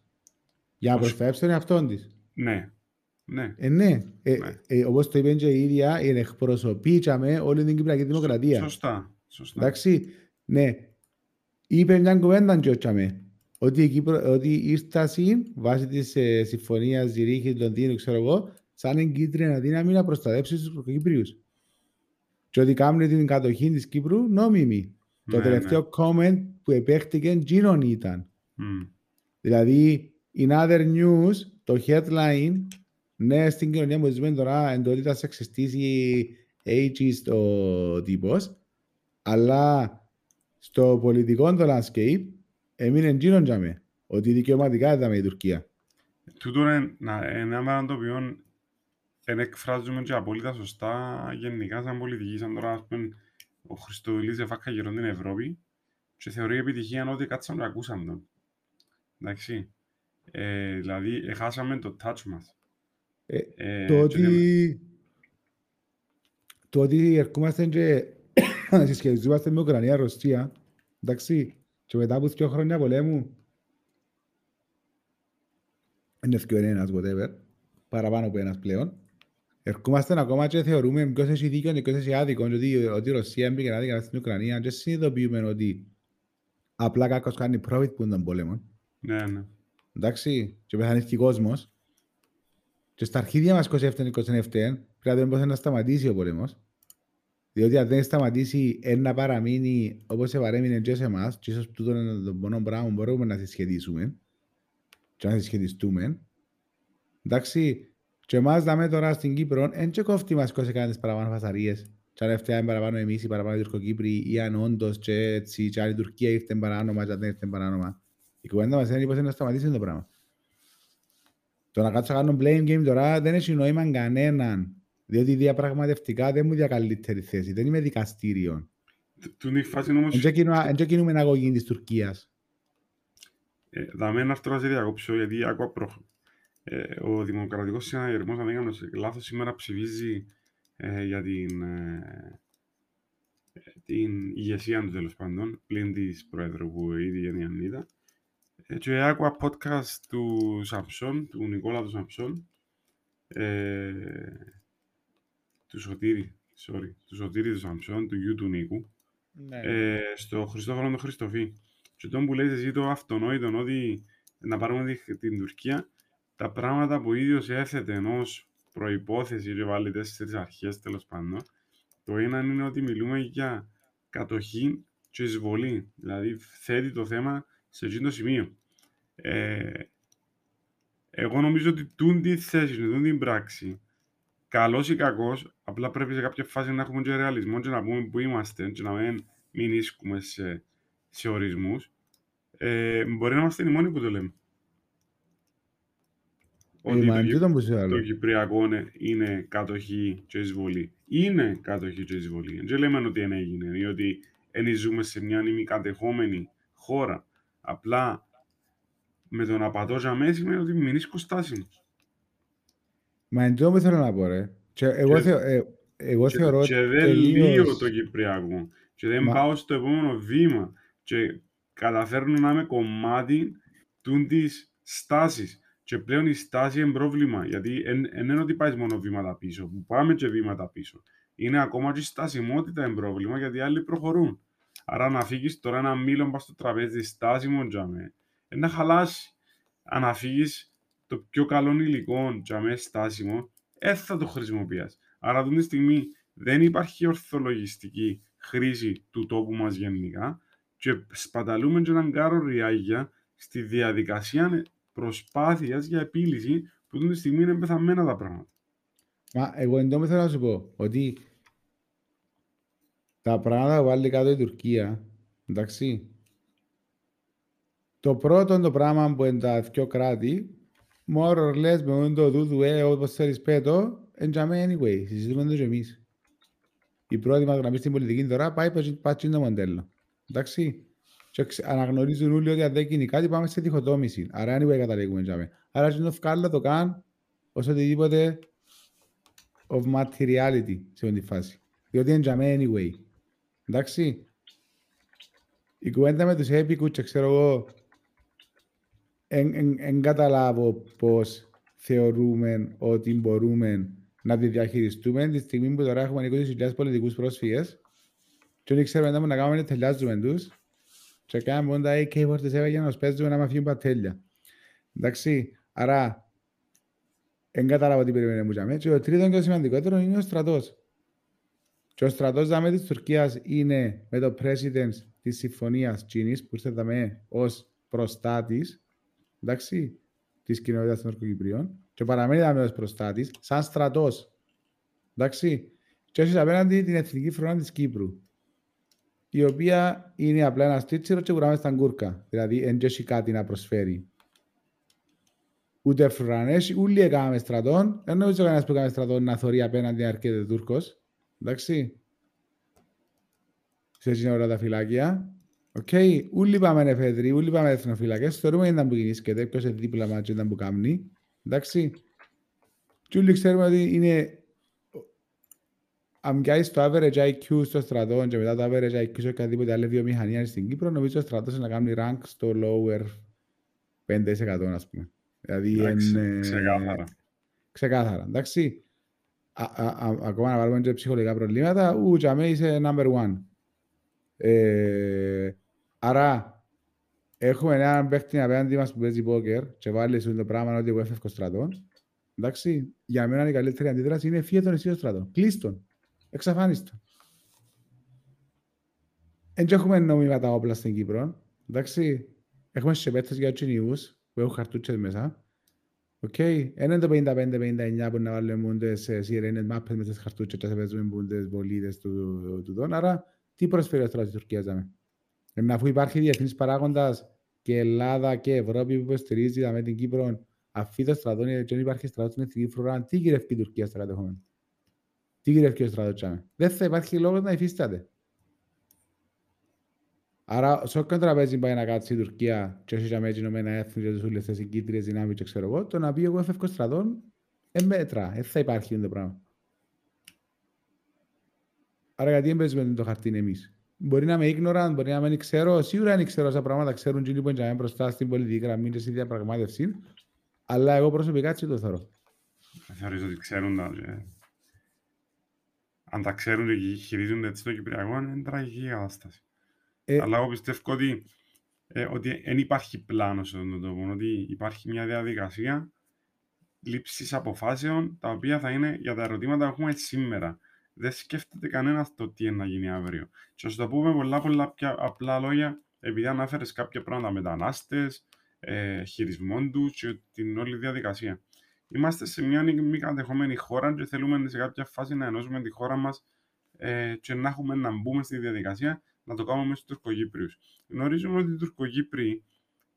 Για να προσφέρει τον εαυτό της; Ναι, ναι. Ε, ναι. Ε, ναι. Ε, όπως το είπε και η ίδια, εκπροσωπήσαμε όλη την Κυπριακή Δημοκρατία. Σωστά. Σωστά. Εντάξει. Ναι. Είπε μια κουβέντα και ότι, η Κύπρο, ότι ήρθασαν βάσει της ε, συμφωνίας Ζηρίχη Λονδίνου, ξέρω εγώ, σαν εγκύτρια δύναμη να προστατεύσει τους Κυπρίους. Και ότι κάνουν την κατοχή της Κύπρου νόμιμη. Ναι, το τελευταίο ναι. comment που επέχτηκε Τζίνον ήταν. Mm. Δηλαδή, in other news, το headline ναι, στην κοινωνία μου ζούμε τώρα εντότητα σεξιστής ή ageist ο τύπος, αλλά στο πολιτικό το landscape έμεινε εκείνον για με. Ότι δικαιωματικά είδαμε η Τουρκία. Τούτο είναι να- ένα πράγμα το οποίο δεν εκφράζουμε και απόλυτα σωστά γενικά σαν πολιτική. Σαν τώρα, ας πούμε, ο Χριστοδουλής εφάκα γύρω την Ευρώπη και θεωρεί επιτυχία ότι κάτσαν και ακούσαν τον. Εντάξει. Ε, δηλαδή, έχασαμε το touch μας. Ε, Ε, το και ότι το ότι ερχόμαστε και συσχετιζόμαστε με Ουκρανία, Ρωσία, εντάξει, και μετά από δύο χρόνια πολέμου είναι ευκαιρία είναι ένας, whatever, παραπάνω από ένας πλέον, ερχόμαστε ακόμα και θεωρούμε ποιος έχει δίκιο και ποιος έχει άδικο, και ότι, ότι η Ρωσία έμπηκε να δίκαιο στην Ουκρανία και συνειδητοποιούμε ότι απλά κάποιος κάνει profit που τον πόλεμο. Ναι, ναι. Εντάξει, και πεθάνει και ο κόσμος. Και στα αρχίδια μας 27-29 πρέπει να δούμε πώς να σταματήσει ο πόλεμος. Διότι αν δεν σταματήσει, ένα να παραμείνει όπως σε παρέμεινε και σε εμάς, και ίσως τούτο είναι το μόνο πράγμα που μπορούμε να συσχετίσουμε και να συσχετιστούμε. Εντάξει, και εμάς δάμε τώρα στην Κύπρο, εν και κόφτει μας κόσες κάνεις παραπάνω φασαρίες. Και αν φτιάμε παραπάνω εμείς ή παραπάνω οι Τουρκοκύπροι ή αν όντως και έτσι και αν η Τουρκία ήρθε παράνομα και αν δεν ήρθε παράνομα. Η κουβέντα μας είναι πώς είναι να σταματήσει το πράγμα. Το να κάτσω να κάνω blame game τώρα δεν έχει νόημα κανέναν. Διότι διαπραγματευτικά δεν μου δια καλύτερη θέση. Δεν είμαι δικαστήριο. Τ- Τούτη η φάση όμως... Δεν ξεκινούμε να αγωγή της Τουρκίας. Ε, δαμέ να έρθω να σε διακόψω, γιατί άκουα προ... ε, ο Δημοκρατικός Συναγερμός, αν δεν κάνω λάθος, σήμερα ψηφίζει ε, για την, ε, ε, την ηγεσία του τέλος πάντων, πλην της Πρόεδρου που ήδη είναι η Ανίδα. Ε, και άκουα podcast του Σαμψόν, του Νικόλα του Σαμψόν, ε, του Σωτήρη, sorry, του Σωτήρη του Σαμψόν, του γιου του Νίκου, Ναι. ε, στο Χριστόφορο τον Χριστοφή. Και τον που λες εσύ το αυτονόητο ότι να πάρουμε τη- την Τουρκία, τα πράγματα που ο ίδιος έθετε ως προϋπόθεσης και βάλει τέσσερις αρχές τέλος πάντων, το ένα είναι ότι μιλούμε για κατοχή και εισβολή. Δηλαδή θέτει το θέμα σε εκείνο το σημείο. Ε, εγώ νομίζω ότι τούν τη θέση, τούν την πράξη, καλός ή κακός, απλά πρέπει σε κάποια φάση να έχουμε και ρεαλισμό και να πούμε που είμαστε και να μην, μην ίσκουμε σε, σε ορισμούς. Ε, μπορεί να είμαστε οι μόνοι που το λέμε. Ε, Ότι μα το, εν Κυ- τούτον που σου το λέω. Κυπριακό είναι- είναι κατοχή και εισβολή. Είναι κατοχή και εισβολή. Δεν λέμε ότι δεν έγινε ή ότι δεν ζούμε σε μια ημικατεχόμενη χώρα. Απλά με το να πατώ για μέση σημαίνει ότι μην είσαι στάσιμος. Μα εν τούτον που θέλω να πω ρε. Και εγώ, Και- θεω- ε, εγώ και, θεωρώ και δεν τελείως- λύω το Κυπριακό. Και δεν Μα- πάω στο επόμενο βήμα. Και καταφέρνω να είμαι κομμάτι τούν της στάσης. Και πλέον η στάση είναι πρόβλημα γιατί δεν είναι ότι πάεις μόνο βήματα πίσω. Που πάμε και βήματα πίσω. Είναι ακόμα και η στασιμότητα είναι πρόβλημα γιατί οι άλλοι προχωρούν. Άρα να φύγεις τώρα ένα μήλο πας στο τραπέζι στάσιμο τζάμε ε, να χαλάσει αν να φύγεις το πιο καλό υλικό τζάμε στάσιμο δεν θα το χρησιμοποιείς Άρα αυτή τη στιγμή δεν υπάρχει ορθολογιστική χρήση του τόπου μας γενικά και σπαταλούμε και έναν κάρο ριάγια στη διαδικασία προσπάθειας για επίλυση που αυτή τη στιγμή είναι πεθαμένα τα πράγματα. Μα εγώ εν τω θέλω να σου πω ότι τα πράγματα που βάλει κάτω η Τουρκία, εντάξει, το πρώτο το πράγμα που είναι τα δυο κράτη, more or less με όλο το δούδου, ε, όπως θέλεις πέτω, εν τζαμέ anyway, συζητούμε το και εμείς. Η πρώτη μας γραμμή στην πολιτική τώρα πάει πάει το μοντέλο. Εντάξει. Και ξε- αναγνωρίζουν όλοι ότι αν δεν γίνει κάτι πάμε σε διχοτόμηση. Άρα anyway καταλήγουμε τζαμέ. Άρα και το βγάλω το καν ως οτιδήποτε of materiality σε αυτή τη φάση. Διότι είναι για μένα anyway. Εντάξει. Η κουβέντα με τους έπικους και ξέρω εγώ εν καταλάβω πώς θεωρούμε ότι μπορούμε να τη διαχειριστούμε τη στιγμή που τώρα έχουμε 20.000 πολιτικούς πρόσφυγες και δεν ξέρουμε τι να κάνουμε να τελειάζουμε τους και κάνουμε μόνο τα AK-47 για να μας παίζουμε να μαθαίνουν πατέλια. Εντάξει, άρα δεν καταλάβω τι περιμένουμε που για μένα. Και το τρίτος και το σημαντικότερος είναι ο στρατός. Και ο στρατός δάμε της Τουρκίας είναι με το president της συμφωνίας Τσίνης που ήρθε δάμε ως προστάτης εντάξει, της κοινότητας των Ορκοκυπρίων και παραμένει δάμε ως προστάτης σαν στρατός. Εντάξει. Και έχεις απέναντι την εθνική φρονά της Κύπρου. η οποία είναι απλά ένα στίτσιρο και βουράμε στα γκούρκα. Δηλαδή, δεν έχει κάτι να προσφέρει. Ούτε φρουρανές, όλοι έκαναμε στρατών. Δεν νομίζω κανένας που έκανε στρατών να θωρεί απέναντι να έρχεται Τούρκος. Εντάξει. Σε εκείνα όλα τα φυλάκια; OK, okay. όλοι πάμε εφεδροί, όλοι πάμε εθνοφυλακές. Θεωρούμε ήταν που γεννήσκεται, ποιος είναι δίπλα μας και ήταν που κάνει. Εντάξει. Και όλοι ξέρουμε ότι είναι αν πιάσεις το average IQ στο στρατό και μετά το average IQ σε οποιαδήποτε άλλη βιομηχανία στην Κύπρο, νομίζω ο στρατός να κάνει rank στο lower 5% ας πούμε. Δηλαδή είναι... Ξεκάθαρα. Ξεκάθαρα, εντάξει. ακόμα να βάλουμε και ψυχολογικά προβλήματα, ου, και είσαι number one. Ε, άρα, έχουμε έναν παίχτη απέναντι μας που παίζει πόκερ και βάλει σου το πράγμα ότι εγώ έφευκω στρατό. Εντάξει, για μένα η καλύτερη αντίδραση είναι φύγε τον εσύ στο στρατό. Κλείστον. Εξαφάνιστο. Δεν έχουμε νόμιμα όπλα στην Κύπρο. Εντάξει, έχουμε σεπέτες για τσινιούς που έχουν χαρτούτσες μέσα. Οκ, okay. είναι το 55-59 που να βάλουμε μούντες σιρένες μάπες μέσα στις χαρτούτσες και θα παίζουμε μούντες βολίδες του, του δόν. Άρα, τι προσφέρει ο στρατός της Τουρκίας, δάμε. Ενώ αφού υπάρχει διεθνής παράγοντας και Ελλάδα και Ευρώπη που υποστηρίζει με την Κύπρο αφού το στρατό και δεν υπάρχει στρατό στην εθνική φρουρά, τι γυρεύει η Τουρκία στρατεύχομαι. Τι γυρεύει ο στρατός τσάμε. Δεν θα υπάρχει λόγος να υφίσταται. Άρα, σε όποιο τραπέζι πάει να κάτσει η Τουρκία και όχι με Ηνωμένα Έθνη και τους ούλες τις εγκύτριες δυνάμεις και ξέρω εγώ, το να πει εγώ έφευκο στρατών, εμέτρα, δεν θα υπάρχει το πράγμα. Άρα γιατί δεν παίζουμε το χαρτί εμείς; Μπορεί να είμαι ignorant, μπορεί να μην ξέρω, σίγουρα δεν ξέρω όσα πράγματα ξέρουν και λοιπόν για μπροστά στην πολιτική γραμμή και στη διαπραγμάτευση, αλλά εγώ προσωπικά έτσι το θεωρώ. Θεωρείς ότι ξέρουν τα αν τα ξέρουν και χειρίζονται έτσι το Κυπριακό, είναι τραγική κατάσταση. Ε, Αλλά εγώ πιστεύω ότι ε, ότι δεν υπάρχει πλάνο σε αυτόν τον τόπο, ότι υπάρχει μια διαδικασία λήψης αποφάσεων τα οποία θα είναι για τα ερωτήματα που έχουμε σήμερα. Δεν σκέφτεται κανένας το τι είναι να γίνει αύριο. Και ας το πούμε πολλά, πολλά πιο απλά λόγια, επειδή ανάφερε κάποια πράγματα μετανάστες, ε, χειρισμών τους και την όλη διαδικασία είμαστε σε μια μη κατεχόμενη χώρα και θέλουμε σε κάποια φάση να ενώσουμε τη χώρα μας ε, και να έχουμε να μπούμε στη διαδικασία να το κάνουμε στους Τουρκοκύπριου. Γνωρίζουμε ότι οι Τουρκοκύπριοι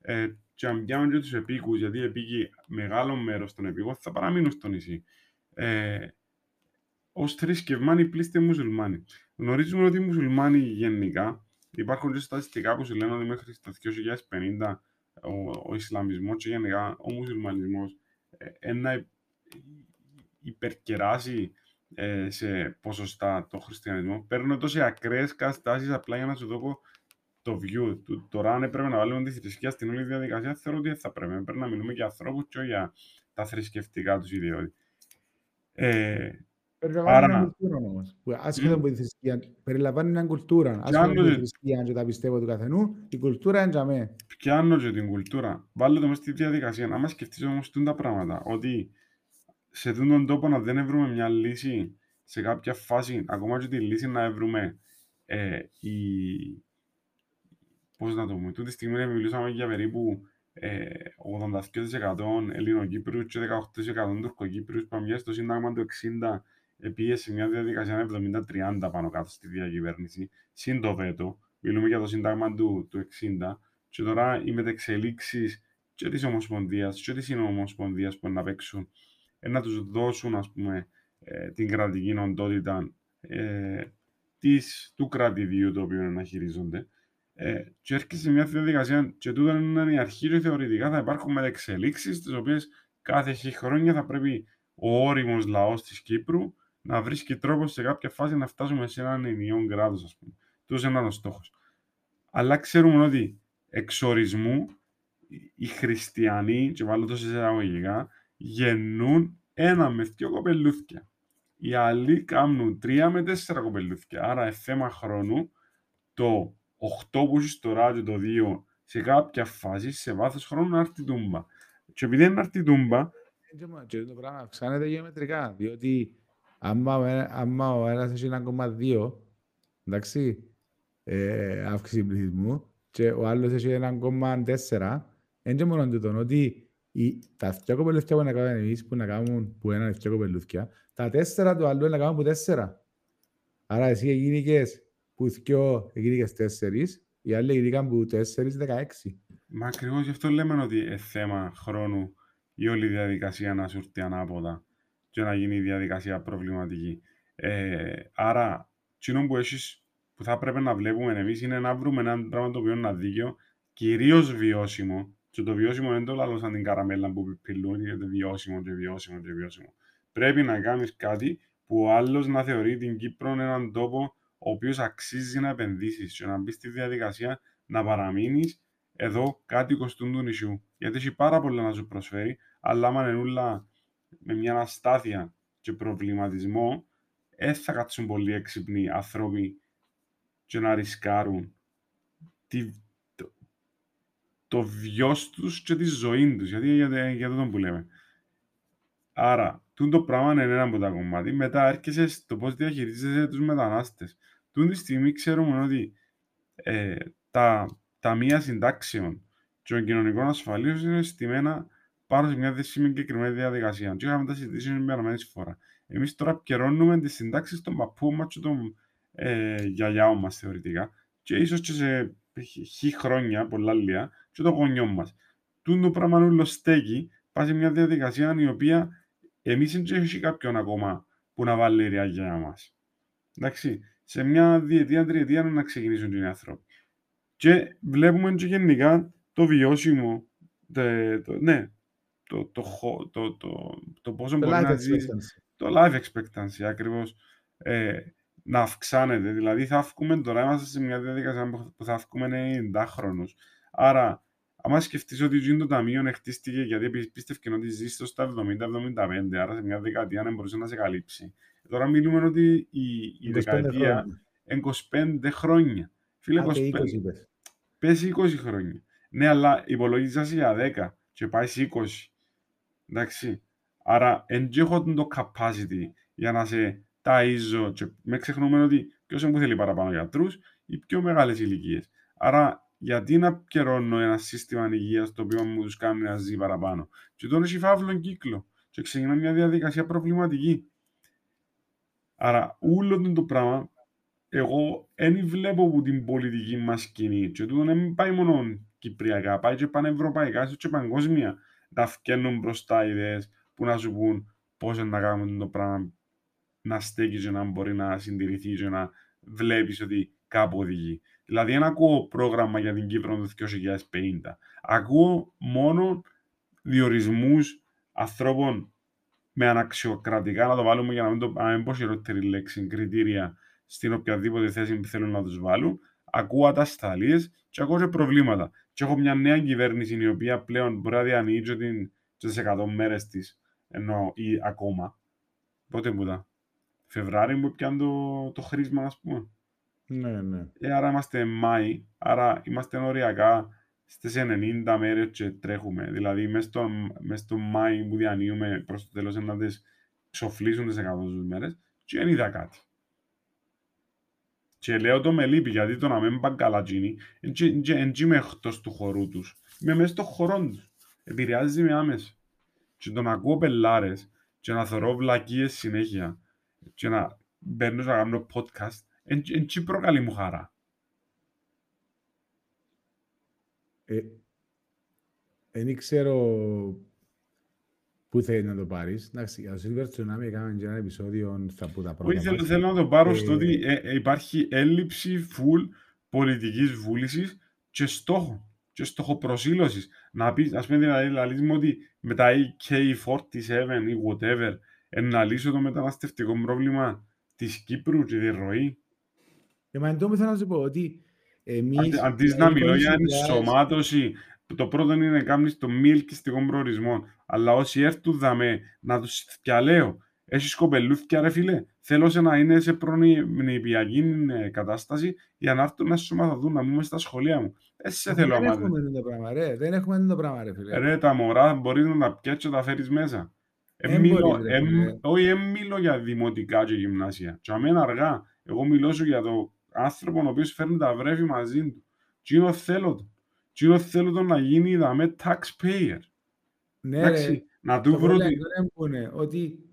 ε, και αν πιάμε και τους επίκους, γιατί επίκει μεγάλο μέρος των επίκων θα παραμείνουν στο νησί. Ε, Ω θρησκευμένοι πλήστε μουσουλμάνοι. Γνωρίζουμε ότι οι μουσουλμάνοι γενικά υπάρχουν και στατιστικά που σου λένε ότι μέχρι το 2050 ο, ο Ισλαμισμός και γενικά ο μουσουλμανισμός να υπερκεράσει ε, σε ποσοστά το χριστιανισμό. Παίρνω τόσο ακραίες καταστάσεις απλά για να σου δω το view του. Τώρα, αν έπρεπε να βάλουμε τη θρησκεία στην όλη διαδικασία, θεωρώ ότι θα πρέπει. Πρέπει να μιλούμε για ανθρώπους και για τα θρησκευτικά τους ιδιότητα. Ε, Περιλαμβάνει μια κουλτούρα όμως. Άσχετα από τη θρησκεία. Περιλαμβάνει μια κουλτούρα. Άσχετα από τη θρησκεία και τα πιστεύω του καθενού, η κουλτούρα είναι για μέ. Πιάνω και την κουλτούρα. Βάλω το μέσα στη διαδικασία. Να μας σκεφτείς όμως τα πράγματα. Ότι σε αυτόν τον τόπο να δεν βρούμε μια λύση σε κάποια φάση, ακόμα και τη λύση να βρούμε ε, η... πώς να το πούμε, τούτη στιγμή μιλούσαμε για περίπου ε, 82% Ελληνοκύπριους και 18% Τουρκοκύπριους που αμοιάζει το Σύνταγμα του 60 επίεσε μια διαδικασία 70-30 πάνω κάτω στη διακυβέρνηση, συν το βέτο, μιλούμε για το Σύνταγμα του, του 60, και τώρα οι μετεξελίξεις και της Ομοσπονδίας και της Συνομοσπονδίας που να παίξουν, ε, να τους δώσουν ας πούμε, ε, την κρατική οντότητα ε, της, του κρατηδίου το οποίο να χειρίζονται. Ε, και έρχεται σε μια διαδικασία, και τούτο είναι η αρχή, και θεωρητικά θα υπάρχουν μετεξελίξεις, τις οποίες κάθε χρόνια θα πρέπει ο όριμος λαός της Κύπρου να βρίσκει τρόπο σε κάποια φάση να φτάσουμε σε έναν ενιαίο κράτος, ας πούμε. Τόσο είναι ο στόχος. Αλλά ξέρουμε ότι εξορισμού οι χριστιανοί, και βάλω τόσο εισαγωγικά, γεννούν ένα με δύο κοπελούθια. Οι άλλοι κάνουν τρία με τέσσερα κοπελούθια. Άρα, ε, θέμα χρόνου, το 8 που είσαι τώρα και το 2 σε κάποια φάση, σε βάθος χρόνου, να έρθει τούμπα. Και επειδή είναι να έρθει τούμπα... Και το πράγμα αυξάνεται γεωμετρικά, διότι άμα ο ένας έχει 1,2, εντάξει, ε, αύξηση πληθυσμού, και ο άλλος έχει 1,4, είναι και μόνο τούτο, ότι οι, τα δυο κοπελούθια που να κάνουν εμείς, που να κάνουν που ένα δυο κοπελούθια, τα τέσσερα του άλλου να κάνουν που τέσσερα. Άρα εσύ γίνηκες που δυο γίνηκες τέσσερις, οι άλλοι γίνηκαν που τέσσερις δεκαέξι. Μα ακριβώς γι' αυτό λέμε ότι είναι θέμα χρόνου η όλη διαδικασία να σου έρθει ανάποδα και να γίνει η διαδικασία προβληματική. Ε, άρα, εκείνο που, έχεις, που θα πρέπει να βλέπουμε εμείς είναι να βρούμε ένα πράγμα το οποίο είναι δίκαιο, κυρίως βιώσιμο, και το βιώσιμο δεν το λέω σαν την καραμέλα που πιπηλούν, γιατί βιώσιμο και βιώσιμο και βιώσιμο. Πρέπει να κάνεις κάτι που ο άλλος να θεωρεί την Κύπρο έναν τόπο ο οποίος αξίζει να επενδύσεις και να μπεις στη διαδικασία να παραμείνεις εδώ κάτοικος του νησιού. Γιατί έχει πάρα πολλά να σου προσφέρει, αλλά άμα είναι με μια αστάθεια και προβληματισμό, δεν θα κάτσουν πολύ έξυπνοι άνθρωποι και να ρισκάρουν τη, το, το βιός τους και τη ζωή τους. Γιατί για, για το που λέμε. Άρα, το πράγμα είναι ένα από τα κομμάτια. Μετά έρχεσαι στο πώς διαχειρίζεσαι τους μετανάστες. Τούν τη στιγμή ξέρουμε ότι ε, τα ταμεία συντάξεων και των κοινωνικών ασφαλείων είναι στημένα πάνω σε μια συγκεκριμένη διαδικασία. Και είχαμε τα συζητήσεις με περασμένη φορά. Εμείς τώρα επικαιρώνουμε τις συντάξεις των παππού μας και των ε, γιαγιάων μας θεωρητικά, και ίσως και σε χι χρόνια, πολλά λίγα, και των γονιών μας. Τούν το πράγμα όλο στέκει, πάει σε μια διαδικασία η οποία εμείς δεν έχει κάποιον ακόμα που να βάλει ριάγια για μας. Εντάξει, σε μια διετία, τριετία να ξεκινήσουν οι άνθρωποι. Και βλέπουμε και γενικά το βιώσιμο, το, το, ναι, το, το, το, το, το πόσο μπορεί να ζήσει, το life expectancy ακριβώς, ε, να αυξάνεται. Δηλαδή θα βγούμε τώρα, είμαστε σε μια διαδικασία που θα βγούμε 90 χρόνους. Άρα, άμα σκεφτείς ότι το ταμείο χτίστηκε γιατί πίστευκε ότι ζήσει στα 70-75, άρα σε μια δεκαετία δεν μπορούσε να σε καλύψει. Τώρα μιλούμε ότι η, η δεκαετία είναι 25 χρόνια. Φίλε, 25. Πες 20 χρόνια. Ναι, αλλά υπολογίζεσαι για 10 και πάει σε 20. Εντάξει. Άρα, δεν έχω το capacity για να σε ταΐζω και με ξεχνούμε ότι ποιος που θέλει παραπάνω γιατρούς οι πιο μεγάλες ηλικίες. Άρα, γιατί να πιερώνω ένα σύστημα υγείας το οποίο μου τους κάνει να ζει παραπάνω; Και τώρα έχει φαύλο κύκλο. Και ξεκινά μια διαδικασία προβληματική. Άρα, όλο το πράγμα, εγώ δεν βλέπω από την πολιτική μας σκηνή. Και τούτο δεν πάει μόνο κυπριακά, πάει και πανευρωπαϊκά, και παγκόσμια. Να φτιάχνουν μπροστά ιδέες που να σου πούν πώς να κάνουμε το πράγμα να στέκεις και να μπορεί να συντηρηθεί και να βλέπεις ότι κάπου οδηγεί. Δηλαδή, δεν ακούω πρόγραμμα για την Κύπρο το 2050. Ακούω μόνο διορισμούς ανθρώπων με αναξιοκρατικά, να το βάλουμε για να μην, το, να μην πω χειρότερη λέξη, κριτήρια στην οποιαδήποτε θέση που θέλουν να τους βάλουν. Ακούω ατασταλίες και ακούω και προβλήματα. Και έχω μια νέα κυβέρνηση η οποία πλέον μπορεί να διανοίγει τις 100 μέρες της, ενώ ή ακόμα. Πότε που ήταν. Φεβράρι που πιάνει το, το χρήσμα, ας πούμε. Ναι, ναι. Ε, άρα είμαστε Μάη, άρα είμαστε οριακά στις 90 μέρες και τρέχουμε. Δηλαδή, μέσα στο, μες στο Μάη που διανύουμε προς το τέλος να τις ξοφλήσουν τις 100 μέρες και δεν είδα κάτι. Και λέω το με λείπει, γιατί το να μην πάνε καλά γίνει, δεν είμαι εκτός του χορού τους. Είμαι μέσα στο χορό τους. Επηρεάζει με άμεσα. Και το να ακούω πελάρες και να θωρώ βλακίες συνέχεια και να μπαίνω να κάνω podcast, εν τσι προκαλεί μου χαρά. Δεν ξέρω πού θέλεις να το πάρεις. Εντάξει, για το Silver Tsunami έκαναμε και ένα επεισόδιο στα που τα πρώτα Όχι, θέλω, θέλω να το πάρω στο ότι ε, υπάρχει έλλειψη full πολιτικής βούλησης και στόχο και στοχοπροσύλωσης. Να πεις, ας πούμε, δηλαδή, δηλαδή ότι με τα AK-47 ή whatever, να λύσω το μεταναστευτικό πρόβλημα της Κύπρου και τη ροή. Ε, μα εντό θέλω να σου πω ότι εμείς... Αντί να μιλώ για ενσωμάτωση, το πρώτο είναι να κάνεις το μη ελκυστικό προορισμό. Αλλά όσοι έρθουν δαμέ, να τους διαλέω. Έχεις κοπελούθια ρε φίλε. Θέλω σε να είναι σε προνηπιακή ε, κατάσταση για να έρθουν να σωματωθούν, να μπούμε στα σχολεία μου. Έτσι σε θέλω Δεν έχουμε το πράγμα ρε. Δεν έχουμε το πράγμα ρε φίλε. Ρε τα μωρά μπορείς να τα πιάσεις και τα φέρεις μέσα. Όχι, δεν μιλώ για δημοτικά και γυμνάσια. Και αμένα αργά. Εγώ μιλώ σου για το άνθρωπο ο οποίος φέρνει τα βρέφη μαζί του. Τι είναι θέλω του. Τι είναι θέλω του να γίνει με taxpayer. Ναι, ρε, να του βρω... Το ότι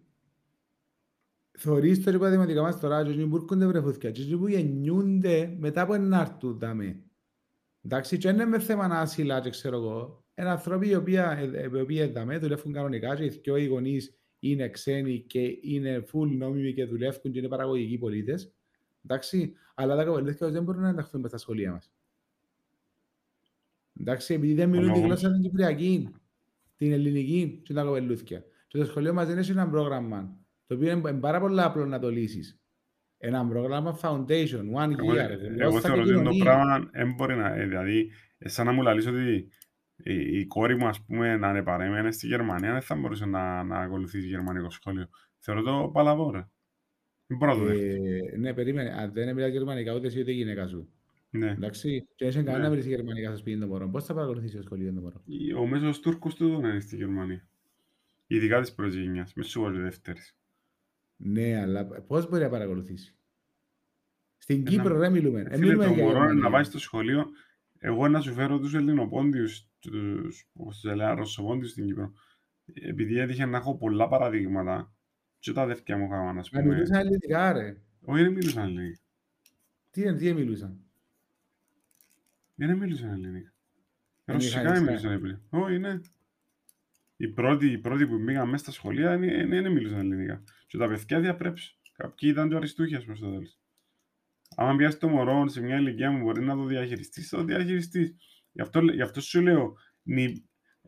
Θωρείς το επαγγελματικά μας τώρα, και που έρχονται βρεφούθηκια, και που γεννιούνται μετά από ένα άρτου δάμε. Εντάξει, και είναι με θέμα να άσυλα και ξέρω εγώ. Είναι άνθρωποι οι οποίοι ε, δάμε, δουλεύουν κανονικά και οι δυο οι γονείς είναι ξένοι και είναι full νόμιμοι και δουλεύουν και είναι παραγωγικοί πολίτες. Εντάξει, αλλά τα κοπελούθηκια δεν μπορούν να ενταχθούν μες στα σχολεία μας. Εντάξει, επειδή δεν μιλούν τη γλώσσα την Κυπριακή, την ελληνική και τα κοπελούθηκια. Και το σχολείο μας δεν έχει ένα πρόγραμμα, το οποίο είναι πάρα πολύ απλό να το λύσεις. Ένα πρόγραμμα foundation, one year. Εγώ θεωρώ ότι το πράγμα δεν μπορεί να... Ε, δηλαδή, σαν να μου λαλείς ότι η, η κόρη μου, ας πούμε, να είναι παρέμενε στη Γερμανία, δεν θα μπορούσε να, να ακολουθήσει γερμανικό σχόλιο. Θεωρώ το παλαβό, Δεν μπορώ να το δεχτώ. Ε, ναι, περίμενε. Αν δεν μιλάς γερμανικά, ούτε εσύ ούτε η γυναίκα σου. Ναι. Εντάξει, και δεν κανένα ναι. γερμανικά στο σπίτι των μωρών. Πώς θα παρακολουθήσεις το σχολείο των μωρών. Ο μέσος Τούρκος του δεν είναι στη Γερμανία. Ειδικά της πρώτης γενιάς, μες σου δεύτερης. Ναι, αλλά πώς μπορεί να παρακολουθήσει; Στην Ένα... Κύπρο δεν μιλούμε. Ε, φίλε, το μωρό να πάει στο σχολείο, εγώ να σου φέρω τους Ελληνοπόντιους, τους, όπως τους έλεγα, Ρωσοπόντιους στην Κύπρο. Επειδή έτυχε να έχω πολλά παραδείγματα, και τα δεύτερα μου είχαμε, ας πούμε. Να μιλούσαν ελληνικά, ρε. Όχι, δεν μιλούσαν ελληνικά. Τι, τι μιλούσαν; Δεν μιλούσαν ελληνικά. Ρωσικά μιλούσαν ελληνικά. Όχι, ναι. Οι πρώτοι, οι πρώτοι που μπήκαν μέσα στα σχολεία δεν μιλούσαν ελληνικά. Και τα παιδιά διαπρέψουν. Κάποιοι ήταν το αριστούχοι, ας πούμε, στο τέλος. Αν πιάσει το μωρό σε μια ηλικία μου μπορεί να το διαχειριστείς, θα το διαχειριστείς. Γι' αυτό, γι αυτό σου λέω νη,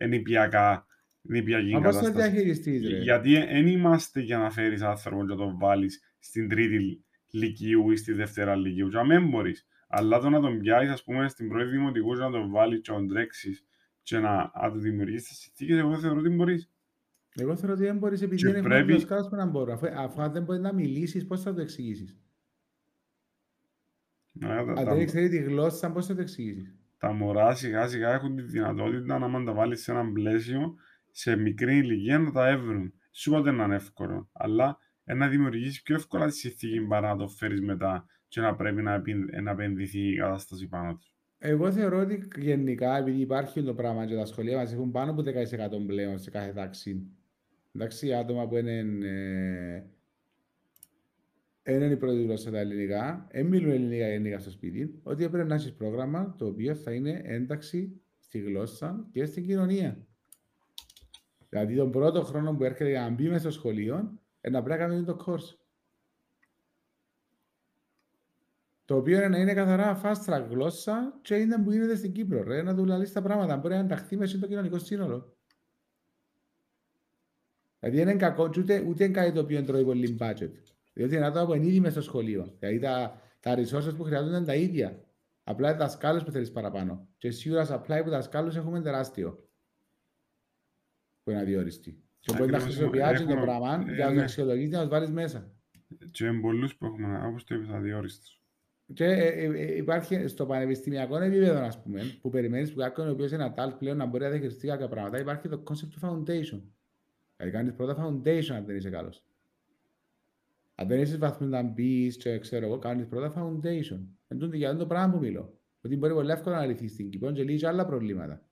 νηπιακά, νηπιακή Μα κατάσταση. Πώς θα διαχειριστείς, ρε. Γιατί δεν είμαστε για να φέρεις άνθρωπο και να τον βάλεις στην τρίτη λυκείου ή στη δευτέρα λυκείου. Και δεν μπορείς. Αλλά το να τον πιάσεις, ας πούμε, στην πρώτη δημοτικούς να τον βάλεις και να τον τρέξεις και να, να του δημιουργήσεις τις συνθήκες, εγώ θεωρώ ότι μπορείς. Εγώ θεωρώ ότι δεν μπορείς επειδή δεν πρέπει... έχει που να μπορώ. Αφού, αφού δεν μπορείς να μιλήσεις, πώς θα το εξηγήσεις; Αν δεν ξέρεις τη γλώσσα, πώς θα το εξηγήσεις; Τα μωρά σιγά σιγά έχουν τη δυνατότητα να τα βάλεις σε ένα πλαίσιο σε μικρή ηλικία να τα έβρουν. Σου είπα να είναι εύκολο, αλλά να δημιουργήσεις πιο εύκολα τη συνθήκη παρά να το φέρεις μετά και να πρέπει να, να επενδυθεί η κατάσταση πάνω τους. Εγώ θεωρώ ότι γενικά, επειδή υπάρχει το πράγμα και τα σχολεία μας έχουν πάνω από 10% πλέον σε κάθε τάξη. Εντάξει, άτομα που είναι. Ε, είναι η πρώτη γλώσσα τα ελληνικά, δεν μιλούν ελληνικά ελληνικά στο σπίτι, ότι έπρεπε να έχεις πρόγραμμα το οποίο θα είναι ένταξη στη γλώσσα και στην κοινωνία. Δηλαδή, τον πρώτο χρόνο που έρχεται για να μπει μέσα στο σχολείο, να πρέπει να κάνεις το course. Το οποίο είναι να είναι καθαρά fast track γλώσσα και είναι που γίνεται στην Κύπρο. Ρε, να του λαλείς τα πράγματα. Μπορεί να ενταχθεί μέσα στο κοινωνικό σύνολο. Δηλαδή είναι κακό, ούτε, ούτε είναι κάτι το οποίο τρώει πολύ budget. Διότι είναι άτομα που είναι ήδη μέσα στο σχολείο. Δηλαδή τα, τα resources που χρειάζονται είναι τα ίδια. Απλά τα δασκάλου που θέλεις παραπάνω. Και σίγουρα supply που δασκάλου έχουμε τεράστιο. Που είναι αδιόριστη. Και μπορεί να χρησιμοποιήσει το πράγμα για να ε, ναι. αξιολογήσει να το βάλεις μέσα. Και με πολλούς που έχουμε, όπως το είπες, αδιόριστου. Και ε, ε, υπάρχει στο πανεπιστημιακό επίπεδο, ας πούμε, που περιμένεις που κάποιον ο οποίος είναι ατάλ πλέον να μπορεί να διαχειριστεί κάποια πράγματα, υπάρχει το concept του foundation. Δηλαδή, κάνεις πρώτα foundation αν δεν είσαι καλός. Αν δεν είσαι βαθμό να μπεις, και ξέρω εγώ, κάνεις πρώτα foundation. Εν τούτο για το πράγμα που μιλώ. Ότι μπορεί πολύ εύκολα να λυθείς στην Κύπρο και λύσεις άλλα προβλήματα.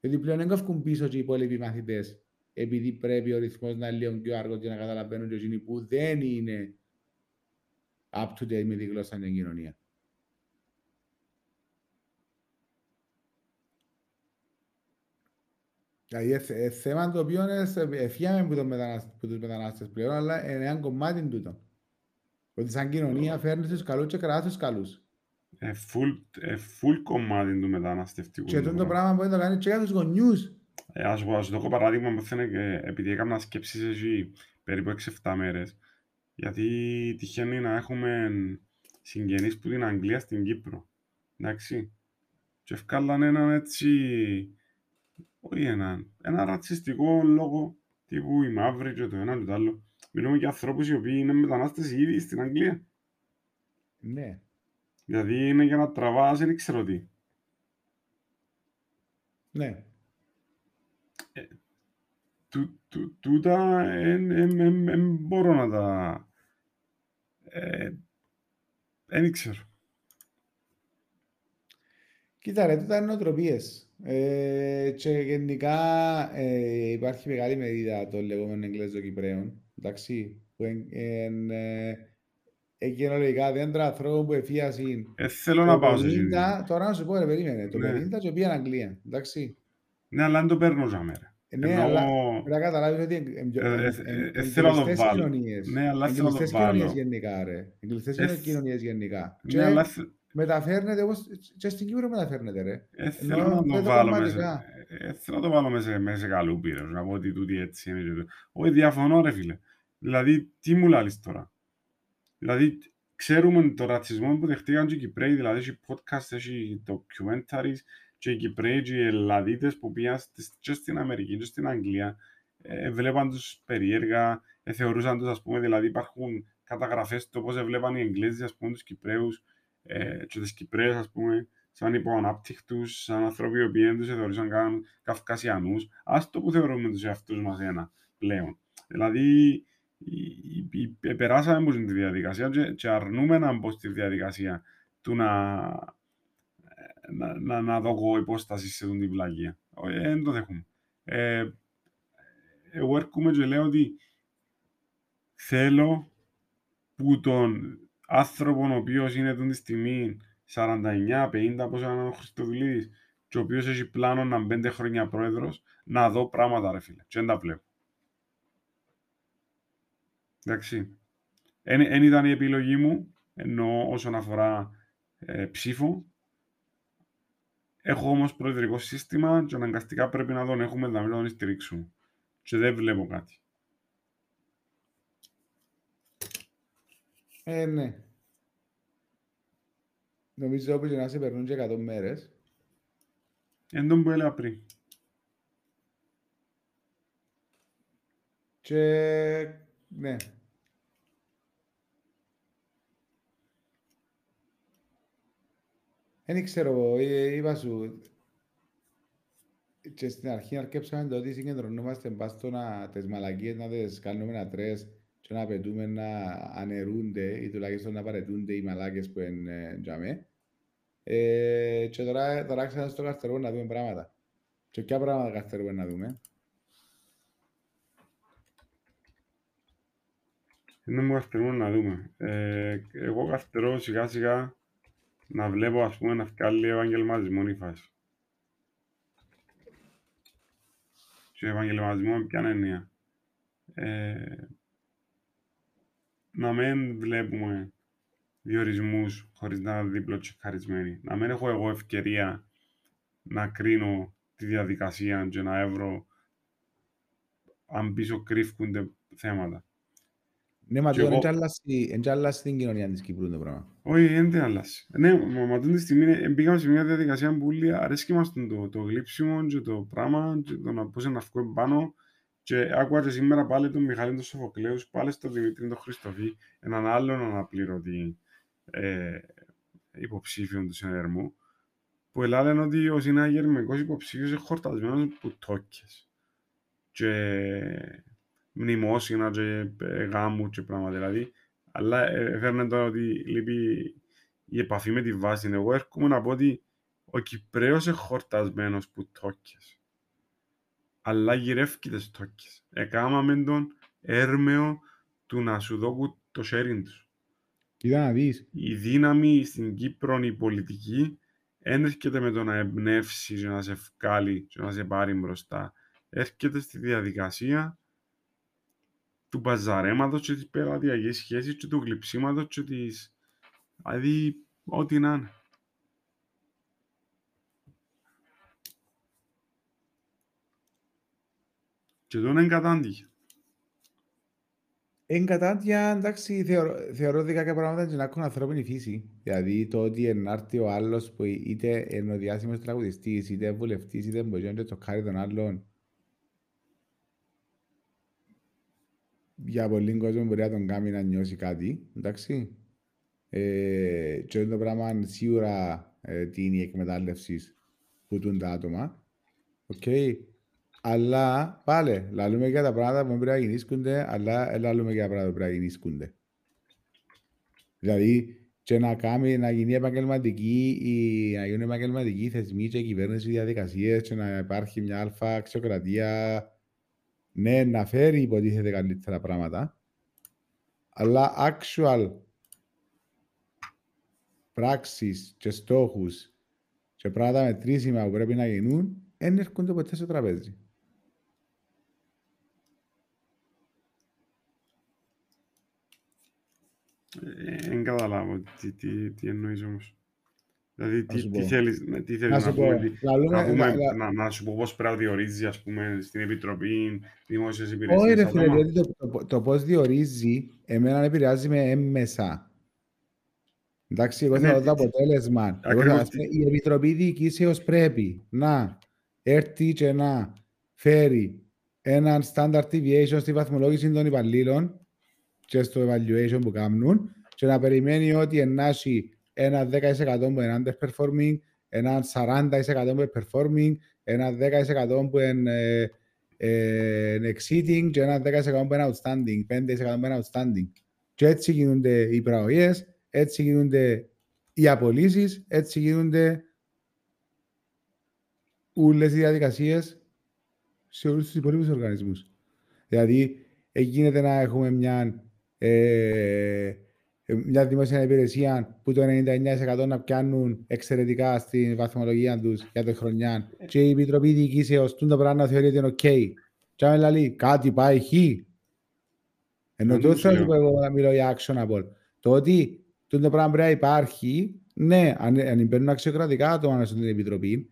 Γιατί πλέον δεν κόφκουν πίσω και οι υπόλοιποι μαθητές, επειδή πρέπει ο ρυθμός να είναι λίγο πιο αργό και να καταλαβαίνουν και εκείνοι που δεν είναι up to date με τη γλώσσα στην κοινωνία. Δηλαδή, ε, θέμα το οποίο εφιάμε από τους μετανάστες πλέον, αλλά είναι ένα κομμάτι τούτο. Ότι σαν κοινωνία φέρνεις τους καλούς και κρατάς τους καλούς. Ε, full, ε, full κομμάτι του μεταναστευτικού. Και το πράγμα μπορεί να το κάνει και για τους γονιούς. Ε, ας πω, ας δω παράδειγμα που θέλει, επειδή έκανα σκέψεις εσύ περίπου 6-7 μέρες, γιατί τυχαίνει να έχουμε συγγενείς που την Αγγλία στην Κύπρο. Εντάξει. Και ευκάλαν έναν έτσι όχι έναν, ένα ρατσιστικό λόγο τύπου οι μαύροι και το ένα και το άλλο. Μιλούμε για ανθρώπους οι οποίοι είναι μετανάστες ήδη στην Αγγλία. Ναι. Δηλαδή είναι για να τραβάς, δεν ξέρω τι. Ναι. Ε, τούτα δεν μπορώ να τα... Δεν ξέρω. Κοίτα ρε, τούτα είναι νοοτροπίες. Ε, και γενικά ε, υπάρχει μεγάλη μερίδα των λεγόμενων Εγγλέζων Κυπρέων. Εντάξει, που είναι γενολογικά δέντρα ανθρώπου που εφίασαν Ε, θέλω να το πάω σε 50, συζήτηση. τώρα να σου πω ρε περίμενε, το Ναι. 50 και πήγαν Αγγλία, εντάξει. Ναι, αλλά δεν το παίρνω για μέρα. Ε, Ναι, Εννοώ- αλλά πρέπει να καταλάβεις ότι εν- εν- Ε, ε, εν- ε, εν- θέλω να το εγκλειστές βάλω. κοινωνίες. Ναι, αλλά θέλω να το Εγκλειστές βάλω. κοινωνίες γενικά ρε. Εγκλειστές Ε, κοινωνίες γενικά. Ναι, Και αλλά θε- μεταφέρνεται όπως και στην Κύπρο μεταφέρνεται ρε. ε, θέλω Ενώ να το δεν το βάλω πραγματικά. μέσα. ε, Θέλω να το βάλω μέσα, μέσα σε καλούπι, ρε, να πω ότι τούτη έτσι είναι. και τούτο. Όχι, διαφωνώ, ρε φίλε. Δηλαδή, τι μου λάλεις τώρα; Δηλαδή, ξέρουμε το ρατσισμό που δεχτήκαν και οι Κυπρέοι, δηλαδή έχει podcast, έχει documentaries και οι Κυπρέοι και οι Ελλαδίτες που πήγαν στις- και στην Αμερική και στην Αγγλία ε, βλέπαν τους περίεργα, ε, θεωρούσαν τους, ας πούμε, δηλαδή υπάρχουν καταγραφές του πώς έβλεπαν οι Εγγλέζοι, ας πούμε, τους Κυπρέους ε, και τις Κυπρέες, ας πούμε, σαν υποανάπτυκτους, σαν άνθρωποι οι οποίοι δεν τους θεωρούσαν καν Καυκασιανούς. Ας το που θεωρούμε τους εαυτούς μας ένα πλέον. Δηλαδή, η- η- η- περάσαμε από την διαδικασία και, και αρνούμε να μπω στη διαδικασία του να, να, να, να δω εγώ υπόσταση σε αυτή την πλαγία. Όχι, Δεν το δέχομαι. Ε, εγώ έρχομαι και λέω ότι θέλω που τον άνθρωπο ο οποίος είναι αυτή τη στιγμή 49-50 πόσο είναι ο Χριστοδουλίδης και ο οποίος έχει πλάνο να είναι πέντε χρόνια πρόεδρος να δω πράγματα ρε φίλε και δεν τα βλέπω. Εντάξει. Δεν ήταν η επιλογή μου, ενώ όσον αφορά ε, ψήφο. Έχω όμως προεδρικό σύστημα και αναγκαστικά πρέπει να τον έχουμε δηλαδή να τον στηρίξουμε. Και δεν βλέπω κάτι. Ε, ναι. Νομίζω όπου και να σε περνούν και 100 μέρες. Εν τον που έλεγα πριν. Και ναι. Δεν ξέρω, εγώ, ε, είπα σου, και στην αρχή αρκέψαμε το ότι συγκεντρωνόμαστε μπας στο να τις μαλακίες να τις κάνουμε να τρες και να απαιτούμε να αναιρούνται ή τουλάχιστον να παρετούνται οι μαλάκες που είναι τζαμέ. Ε, και τώρα, τώρα ξανά στο καρτερό να δούμε πράγματα. Και ποια πράγματα καρτερό να δούμε. Δεν μου ασπερούμε να δούμε. Ε, εγώ καθυστερώ σιγά σιγά να βλέπω ας πούμε να βγάλει ευαγγελματισμό η φάση. Και ευαγγελματισμό με ποια έννοια; Ε, να μην βλέπουμε διορισμούς χωρίς να είναι δίπλο τσεκαρισμένοι. Να μην έχω εγώ ευκαιρία να κρίνω τη διαδικασία και να έβρω αν πίσω κρύφκονται θέματα. Ναι, μα Και τώρα εγώ- δεν αλλάσει- δεν αλλάσει την κοινωνία της Κύπρου το πράγμα. Όχι, δεν την αλλάσει. Ναι, μα, μα την στιγμή ε, μπήκαμε σε μια διαδικασία που όλοι αρέσκει μας το, το γλύψιμο και το πράγμα και το να πούσε να βγούμε πάνω και άκουγα και σήμερα πάλι τον Μιχάλη τον Σοφοκλέους, πάλι στον Δημήτρη τον Χριστοφή, έναν άλλον αναπληρωτή ε, υποψήφιο του συνεργού, που λένε ότι ο συναγερμικός υποψήφιος είναι χορτασμένος από τόκες και μνημόσυνα και ε, γάμους και πράγματα. Δηλαδή, αλλά ε, φέρνε τώρα ότι λείπει η επαφή με τη βάση. Εγώ έρχομαι να πω ότι ο Κυπρέος είναι χορτασμένος που τόκες. Αλλά γυρεύκει τις τόκες. Εκάμαμε τον έρμεο του να σου δώκουν το sharing τους. Κοίτα να δεις. Η δύναμη στην Κύπρο, η πολιτική, δεν έρχεται με το να εμπνεύσεις και να σε βγάλει και να σε πάρει μπροστά. Έρχεται στη διαδικασία του παζαρέματος και της πελατειακής σχέσης και του γλυψίματος και της... Δηλαδή, ό,τι να είναι. Και εδώ είναι κατάντυχε. Εν κατάντια, εντάξει, θεωρώ, θεωρώ ότι κάποια πράγματα είναι να έχουν ανθρώπινη φύση. Δηλαδή το ότι ενάρτει ο άλλος που είτε είναι ο διάσημος τραγουδιστής, είτε βουλευτής, είτε μπορείς να είναι το χάρη των άλλων. Για πολλοί κόσμο μπορεί να τον κάνει να νιώσει κάτι, εντάξει. Ε, και το πράγμα σίγουρα ε, τι είναι η εκμετάλλευση που τούν τα άτομα. Οκ. Αλλά πάλι, λαλούμε για τα πράγματα που πρέπει να γεννήσκονται, αλλά δεν λαλούμε για τα πράγματα που πρέπει να γεννήσκονται. Δηλαδή, και να κάνει, να γίνει επαγγελματική, ή να γίνουν επαγγελματικοί θεσμοί και κυβέρνηση διαδικασίες και να υπάρχει μια αλφα αξιοκρατία, ναι, να φέρει υποτίθεται καλύτερα πράγματα, Αλλά actual πράξεις και στόχους και πράγματα μετρήσιμα που πρέπει να γίνουν, δεν έρχονται ποτέ στο τραπέζι. Δεν καταλάβω τι, τι, τι εννοείς όμως. Δηλαδή, Να τι, σου τι πω. θέλεις, ναι, τι θέλεις Να να, σου πω, πούμε, τι- λαλούμε- να, πούμε, λα- λα- να, να σου πω πώς πρέπει να διορίζει, ας πούμε, στην Επιτροπή Δημόσιας Υπηρεσίας. Όχι ρε φίλε, άτομα. γιατί το, το, το πώς διορίζει, εμένα επηρεάζει με έμμεσα. Εντάξει, εγώ Ναι, θέλω το τι- αποτέλεσμα. Εγώ ακριβώς θέλω, ας πούμε, η Επιτροπή Διοικήσεως πρέπει να έρθει και να φέρει έναν standard deviation στη βαθμολόγηση των υπαλλήλων και στο evaluation που κάνουν και να περιμένει ότι ενάσει ένα 10% που είναι underperforming, ένα 40% που είναι performing, ένα 10% που είναι ε, ε, exceeding και ένα 10% που είναι outstanding, 5% που είναι outstanding. Και έτσι γίνονται οι πραγωγές, έτσι γίνονται οι απολύσεις, έτσι γίνονται όλες οι διαδικασίες σε όλους τους υπόλοιπους οργανισμούς. Δηλαδή, γίνεται να έχουμε μια, ε, ε, μια δημόσια υπηρεσία που το 99% να πιάνουν εξαιρετικά στη βαθμολογία τους για τη χρονιά και η Επιτροπή Διοικήσεως τούν το πράγμα να θεωρεί ότι είναι οκ. Και αν λέει κάτι πάει χ. Ενώ Δεν το μου θέλω να λέω. σου πω εγώ να μιλώ για actionable. Το ότι τούν το πράγμα πρέπει να υπάρχει, ναι, αν, αν μπαίνουν αξιοκρατικά άτομα μέσα στην Επιτροπή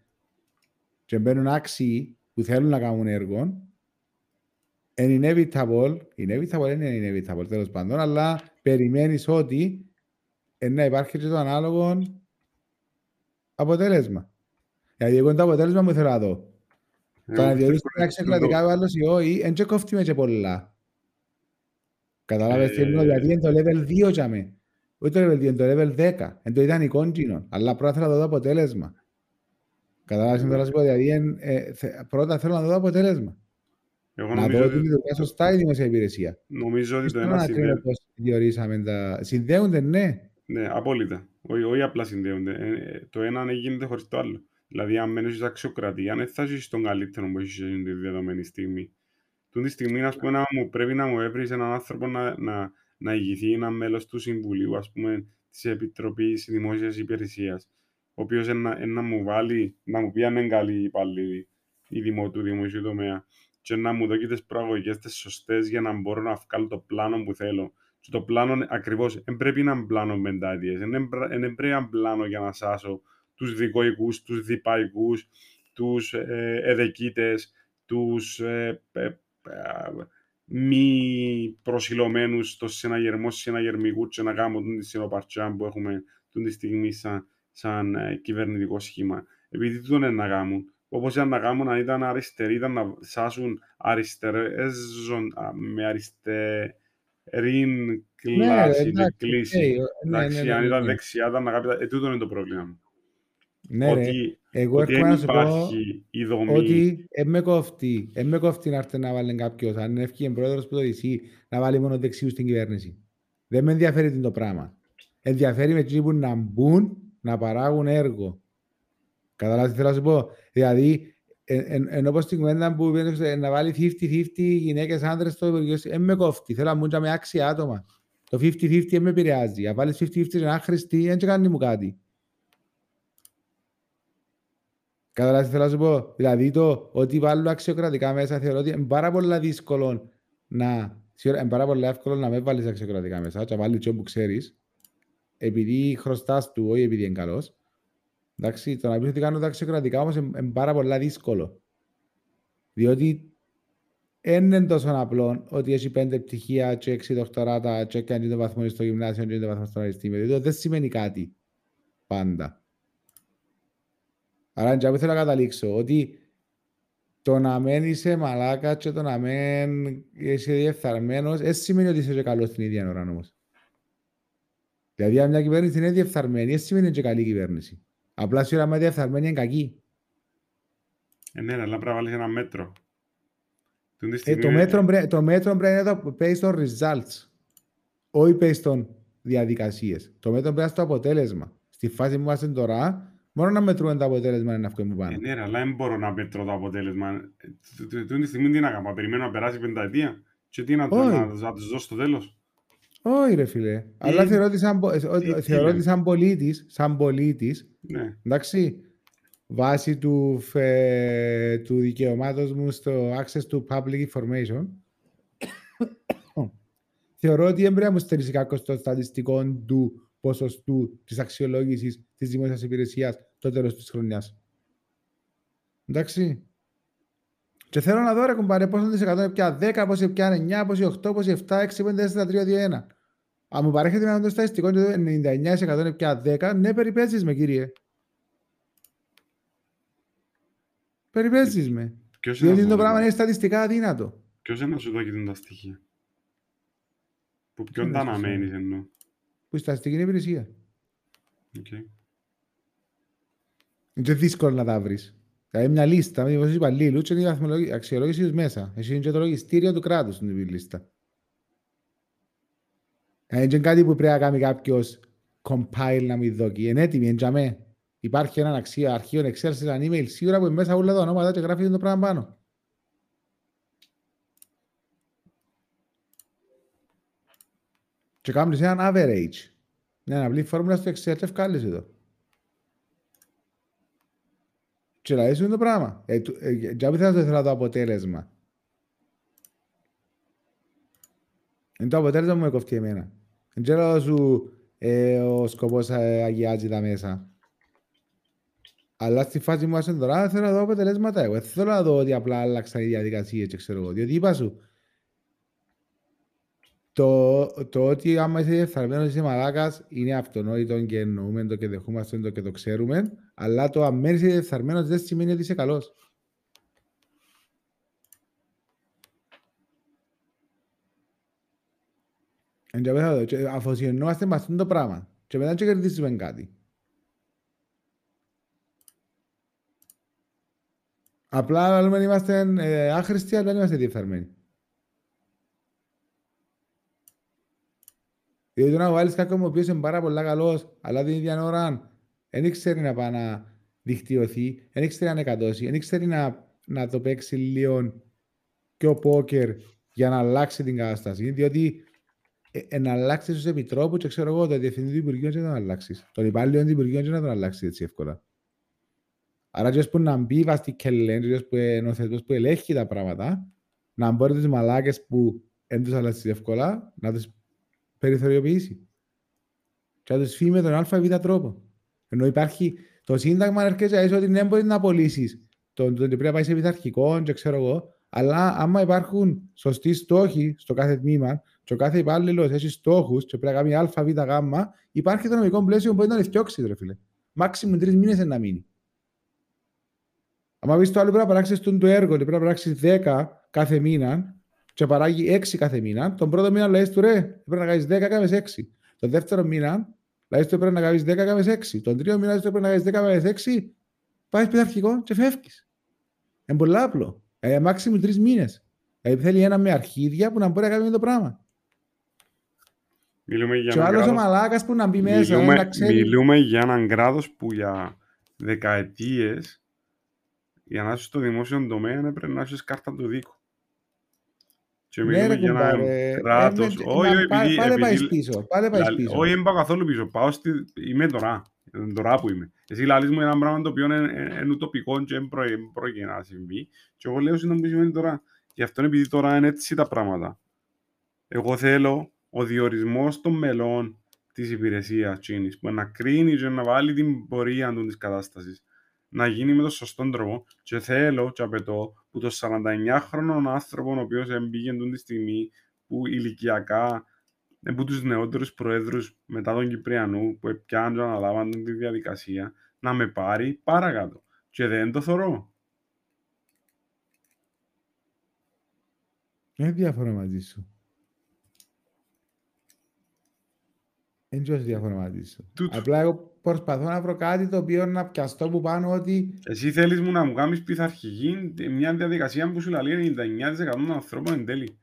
και μπαίνουν άξιοι που θέλουν να κάνουν έργο, είναι inevitable, inevitable είναι inevitable τέλος πάντων, αλλά περιμένεις ότι ε, να υπάρχει και το ανάλογο αποτέλεσμα. Δηλαδή εγώ το αποτέλεσμα που θέλω να δω. Εγώ Το να πιστεύω διορίσει είναι αξιοκρατικά ο άλλος ή όχι, δεν και κόφτει με και πολλά. Καταλάβες τι Ε, εννοώ, δηλαδή είναι το level 2 για με. Όχι το level 2, είναι το level 10. Είναι το ιδανικό κοινό. Αλλά πρώτα θέλω να δω το αποτέλεσμα. Καταλάβες τι θέλω να σου πω, δηλαδή εν- ε, θε- πρώτα θέλω να δω το αποτέλεσμα. Εγώ Να νομίζω δω ότι ότι, λειτουργεί σωστά η δημόσια υπηρεσία. νομίζω ότι Δεν το θέλω ένα να κρίνω συνδέεται. πώς διορίσαμε τα... Συνδέονται, ναι. Ναι, απόλυτα. Όχι, όχι απλά συνδέονται. Ε, ε, το ένα δεν γίνεται χωρίς το άλλο. Δηλαδή, αν μένεις σε αξιοκρατία, δεν θα ζήσεις τον καλύτερο που έχεις σε τη δεδομένη στιγμή. Τούν τη στιγμή, ας πούμε, να μου, πρέπει να μου έβρεις έναν άνθρωπο να, να, να ηγηθεί ένα μέλος του Συμβουλίου, ας πούμε, της Επιτροπής Δημόσιας Υπηρεσίας, ο οποίος να, να μου βάλει, να μου πει αν είναι καλή υπάλληλη η δημο, του δημοσίου τομέα και να μου δώσει τις προαγωγές τις σωστές για να μπορώ να βγάλω το πλάνο που θέλω. Και το πλάνο ακριβώς δεν πρέπει να είναι πλάνο μεντάδειες, δεν πρέπει να είναι πλάνο για να σάσω τους δικοικούς, τους διπαϊκούς, τους ε, εδεκίτες, τους ε, ε, ε, μη προσιλωμένους στο συναγερμό συναγερμικούς και να κάνουμε τον τη συνοπαρτσιά που έχουμε τον τη στιγμή σαν, σαν ε, κυβερνητικό σχήμα. Επειδή τούτον είναι να κάνουν. Όπως ήταν να κάνουν αν ήταν αριστεροί, ήταν να σάσουν αριστερές ζων- α, με αριστερή κλάση, Ναι, εντάξει, κλίση. οκ, ναι, Εντάξει, ναι, αν ναι, ήταν ναι. δεξιά, ήταν να κάνει... Ε, τούτο είναι το πρόβλημα μου. Ναι, ρε. ότι Εγώ ότι έρχομαι δεν να σου πω υπάρχει η δομή. ότι δεν με κόφτει. Δεν με κόφτει να έρθει να βάλει κάποιος, αν έφυγε πρόεδρος που το DC, να βάλει μόνο δεξιούς στην κυβέρνηση. Δεν με ενδιαφέρει τι είναι το πράγμα. Ενδιαφέρει με εκείνοι που να μπουν, να παράγουν έργο. Καταλάβεις τι θέλω να σου πω; Δηλαδή, εν, εν, ενώ πως στην κουβέντα που είπες, ε, να βάλει 50-50 γυναίκες άντρες στο Υπουργείο, δεν με κόφτει. Θέλω να μπουν και με άξια άτομα. Το 50-50 δεν με επηρεάζει. Αν βάλεις 50-50 και να χρηστεί, δεν και κάνει μου κάτι. Καταλάβεις τι θέλω να σου πω; Δηλαδή το ότι βάλω αξιοκρατικά μέσα θεωρώ ότι είναι πάρα πολύ δύσκολο να... σίγουρα Είναι πάρα πολύ εύκολο να με βάλεις αξιοκρατικά μέσα και να βάλεις και που ξέρεις επειδή χρωστάς του, όχι επειδή είναι καλός. Εντάξει, το να πεις ότι κάνω τα αξιοκρατικά όμως είναι, είναι πάρα πολύ δύσκολο. Διότι δεν είναι τόσο απλό ότι έχει πέντε πτυχία και έξι δοκτοράτα και κάνει το βαθμό στο γυμνάσιο και το βαθμό στο πανεπιστήμιο. Διότι δεν σημαίνει κάτι πάντα. Άρα και θέλω να καταλήξω ότι το να μένει είσαι μαλάκα και το να μένει είσαι διεφθαρμένος δεν σημαίνει ότι είσαι και καλός την ίδια ώρα όμως. Δηλαδή αν μια κυβέρνηση είναι διεφθαρμένη δεν σημαίνει ότι είναι και καλή κυβέρνηση. Απλά σίγουρα με διεφθαρμένη είναι κακή. Ε, ναι, αλλά πρέπει να βάλεις ένα μέτρο. Τούν τη Ε, στιγμή το, είναι- μέτρο, πρέ- το μέτρο πρέπει να είναι το based on results. Όχι based on διαδικασίες. Το μέτρο πρέπει να είναι στο αποτέλεσμα. Στη φάση που είμαστε τώρα, μόνο να μετρούμε το αποτέλεσμα είναι αυτό που Ε, πάνε. ναι, ρε, αλλά δεν μπορώ να μετρώ το αποτέλεσμα. Ε, τ- τ- Τούν τη στιγμή τι να κάνω, να περιμένω να περάσει πενταετία και τι να, Όχι. να, να τους δώσω στο τέλος. Όχι ρε φίλε. Αλλά Ή- θεωρώ ότι σαν, πο- ε, ή ότι- τι θεωρώ λέμε. ότι σαν πολίτης, σαν πολίτης, Ναι. εντάξει, βάσει του, φε, του δικαιωμάτος μου στο access to public information, θεωρώ ότι δεν πρέπει να μου στερήσει κάποιος των στατιστικών του ποσοστού της αξιολόγησης της δημόσιας υπηρεσίας το τέλος της χρονιάς. Εντάξει. Και θέλω να δω ρε κουμπάρε πόσο της εκατό είναι πια 10, πόσο πια 9, πόσο 8, πόσο 7, 6, 5, 4, 3, 2, 1. Αν μου παρέχετε με το στατιστικό και το 99% είναι πια 10, ναι περιπέζεις με κύριε. Περιπέζεις με. Ποιος είναι Διότι να το σου πράγμα δώσει- είναι στατιστικά αδύνατο. ποιος είναι να σου δώσει τα στοιχεία. Που ποιον είναι τα να σου αναμένεις δώσει. εννοώ. Που η στατιστική είναι υπηρεσία. Οκ. Είναι και δύσκολο να τα βρεις. Δηλαδή μια λίστα με δημοσίους υπαλλήλους και είναι η βαθμολογική- αξιολόγηση τους μέσα. Εσύ είναι και το λογιστήριο του κράτους στην λίστα. Ε, Είναι και κάτι που πρέπει να κάνει κάποιος compile να μην δοκεί. Είναι έτοιμη, είναι τζαμέ. Υπάρχει ένα αξίο, αρχείο Excel σε ένα email σίγουρα που είναι μέσα όλα τα ονόματα και γράφει το πράγμα πάνω. Και κάνεις έναν average. Μια απλή φόρμουλα στο Excel και ευκάλεις εδώ. Και λέει σου είναι το πράγμα. Ε, του- ε, για μην θα το ήθελα το αποτέλεσμα. Είναι το αποτέλεσμα που με κοφτεί εμένα. Δεν ξέρω σου ε, ο σκοπός ε, αγιάζει τα μέσα. Αλλά στη φάση μου άσεν τώρα θέλω να δω αποτελέσματα εγώ. Δεν θέλω να δω ότι απλά άλλαξαν οι διαδικασίες και ξέρω εγώ. Διότι είπα σου, το, το ότι άμα είσαι διεφθαρμένος είσαι μαλάκας είναι αυτονόητο και εννοούμε το και δεχόμαστε το και το ξέρουμε αλλά το αν μένεις διεφθαρμένος δεν σημαίνει ότι είσαι καλός. Εν τω μεταξύ, και Αφοσιωνόμαστε με αυτό το πράγμα και μετά και κερδίζουμε κάτι. Απλά λέμε είμαστε ε, άχρηστοι, αλλά δεν είμαστε διεφθαρμένοι. Διότι να βάλεις κάποιον ο οποίος είναι πάρα πολύ καλός, αλλά την ίδια ώρα δεν ξέρει να πάει να δικτυωθεί, δεν ξέρει να εκατώσει, δεν ξέρει να, να το παίξει λίγο πιο πόκερ για να αλλάξει την κατάσταση. Διότι ε, ε, να αλλάξεις τους επιτρόπους και ξέρω εγώ, το διευθυντή του Υπουργείου δεν να αλλάξεις. Τον υπάλληλο του Υπουργείου δεν να τον αλλάξει έτσι εύκολα. Άρα, και που να μπει βasti κελέν, και που είναι ο θεσμός που ελέγχει τα πράγματα, να μπορεί τις μαλάκες που δεν τους αλλάξεις εύκολα, να τους περιθωριοποιήσει. Και να τους φύγει με τον α ή β τρόπο. Ενώ υπάρχει το σύνταγμα έρχεται έτσι ότι δεν μπορείς να απολύσεις τον, τον ότι πρέπει να πάει σε πειθαρχικό και ξέρω εγώ, αλλά άμα υπάρχουν σωστοί στόχοι στο κάθε τμήμα και ο κάθε υπάλληλος έχει στόχους και πρέπει να κάνει α, β, γ, υπάρχει το νομικό πλαίσιο που μπορεί να ρηφτιώξει, ρε φίλε. Μάξιμου τρεις μήνες να μείνει. Αν πεις το άλλο πρέπει να παράξεις τον το έργο, πρέπει να παράξεις 10 κάθε μήνα και παράγει 6 κάθε μήνα, τον πρώτο μήνα λέει του ρε, πρέπει να κάνεις 10 κάμε 6. Τον δεύτερο μήνα λέει του πρέπει να κάνεις 10 κάμε 6. Τον τρίτο μήνα λέει του πρέπει να κάνεις 10 κάμε 6. Πάει πειθαρχικό και φεύγεις. Είναι πολύ απλό. Ε, μάξιμου τρεις μήνες. Δηλαδή θέλει ένα με αρχίδια που να μπορεί να κάνει το πράγμα. Μιλούμε για Και ο έναν άλλος ο κράτος- μαλάκας που να μπει μέσα, μιλούμε, να ξέρει. μιλούμε για έναν κράτος που για δεκαετίες για να είσαι στο δημόσιο τομέα έπρεπε να έχεις κάρτα του δίκου. Και Ναι, μιλούμε ρε, για κουμπάρε. έναν κράτος... Ε, ναι, Όχι, να- όχι, πά- επειδή... Πάλε πάεις επειδή- πίσω. Πάλε πάεις λα- πίσω. Όχι, δεν πάω καθόλου πίσω. Πάω στη... Είμαι τώρα. Είναι Τώρα που είμαι. Εσύ λαλείς μου ένα πράγμα το οποίο είναι, είναι ουτοπικό και δεν προ- δεν πρόκειται να συμβεί. Και εγώ λέω συνήθως που σημαίνει τώρα. Γι' αυτό είναι επειδή τώρα είναι έτσι τα πράγματα. Εγώ θέλω ο διορισμός των μελών της υπηρεσίας τσίνης που να κρίνει και να βάλει την πορεία του της κατάστασης να γίνει με τον σωστό τρόπο και θέλω και απαιτώ που το 49χρονο άνθρωπο ο οποίος έμπηγε εντούτη τη στιγμή που ηλικιακά από τους νεότερους προέδρους μετά τον Κυπριανού που πιάνουν και αναλάβαν τη διαδικασία να με πάρει παρακάτω και δεν το θωρώ. Δεν διαφωνώ μαζί σου. Δεν ξέρω τι διαφωνώ μαζί σου. Τούτο. Απλά εγώ προσπαθώ να βρω κάτι το οποίο να πιαστώ που πάνω ότι Εσύ θέλεις μου να μου κάνεις πειθαρχική μια διαδικασία που σου λέει 99% των ανθρώπων εν τέλει.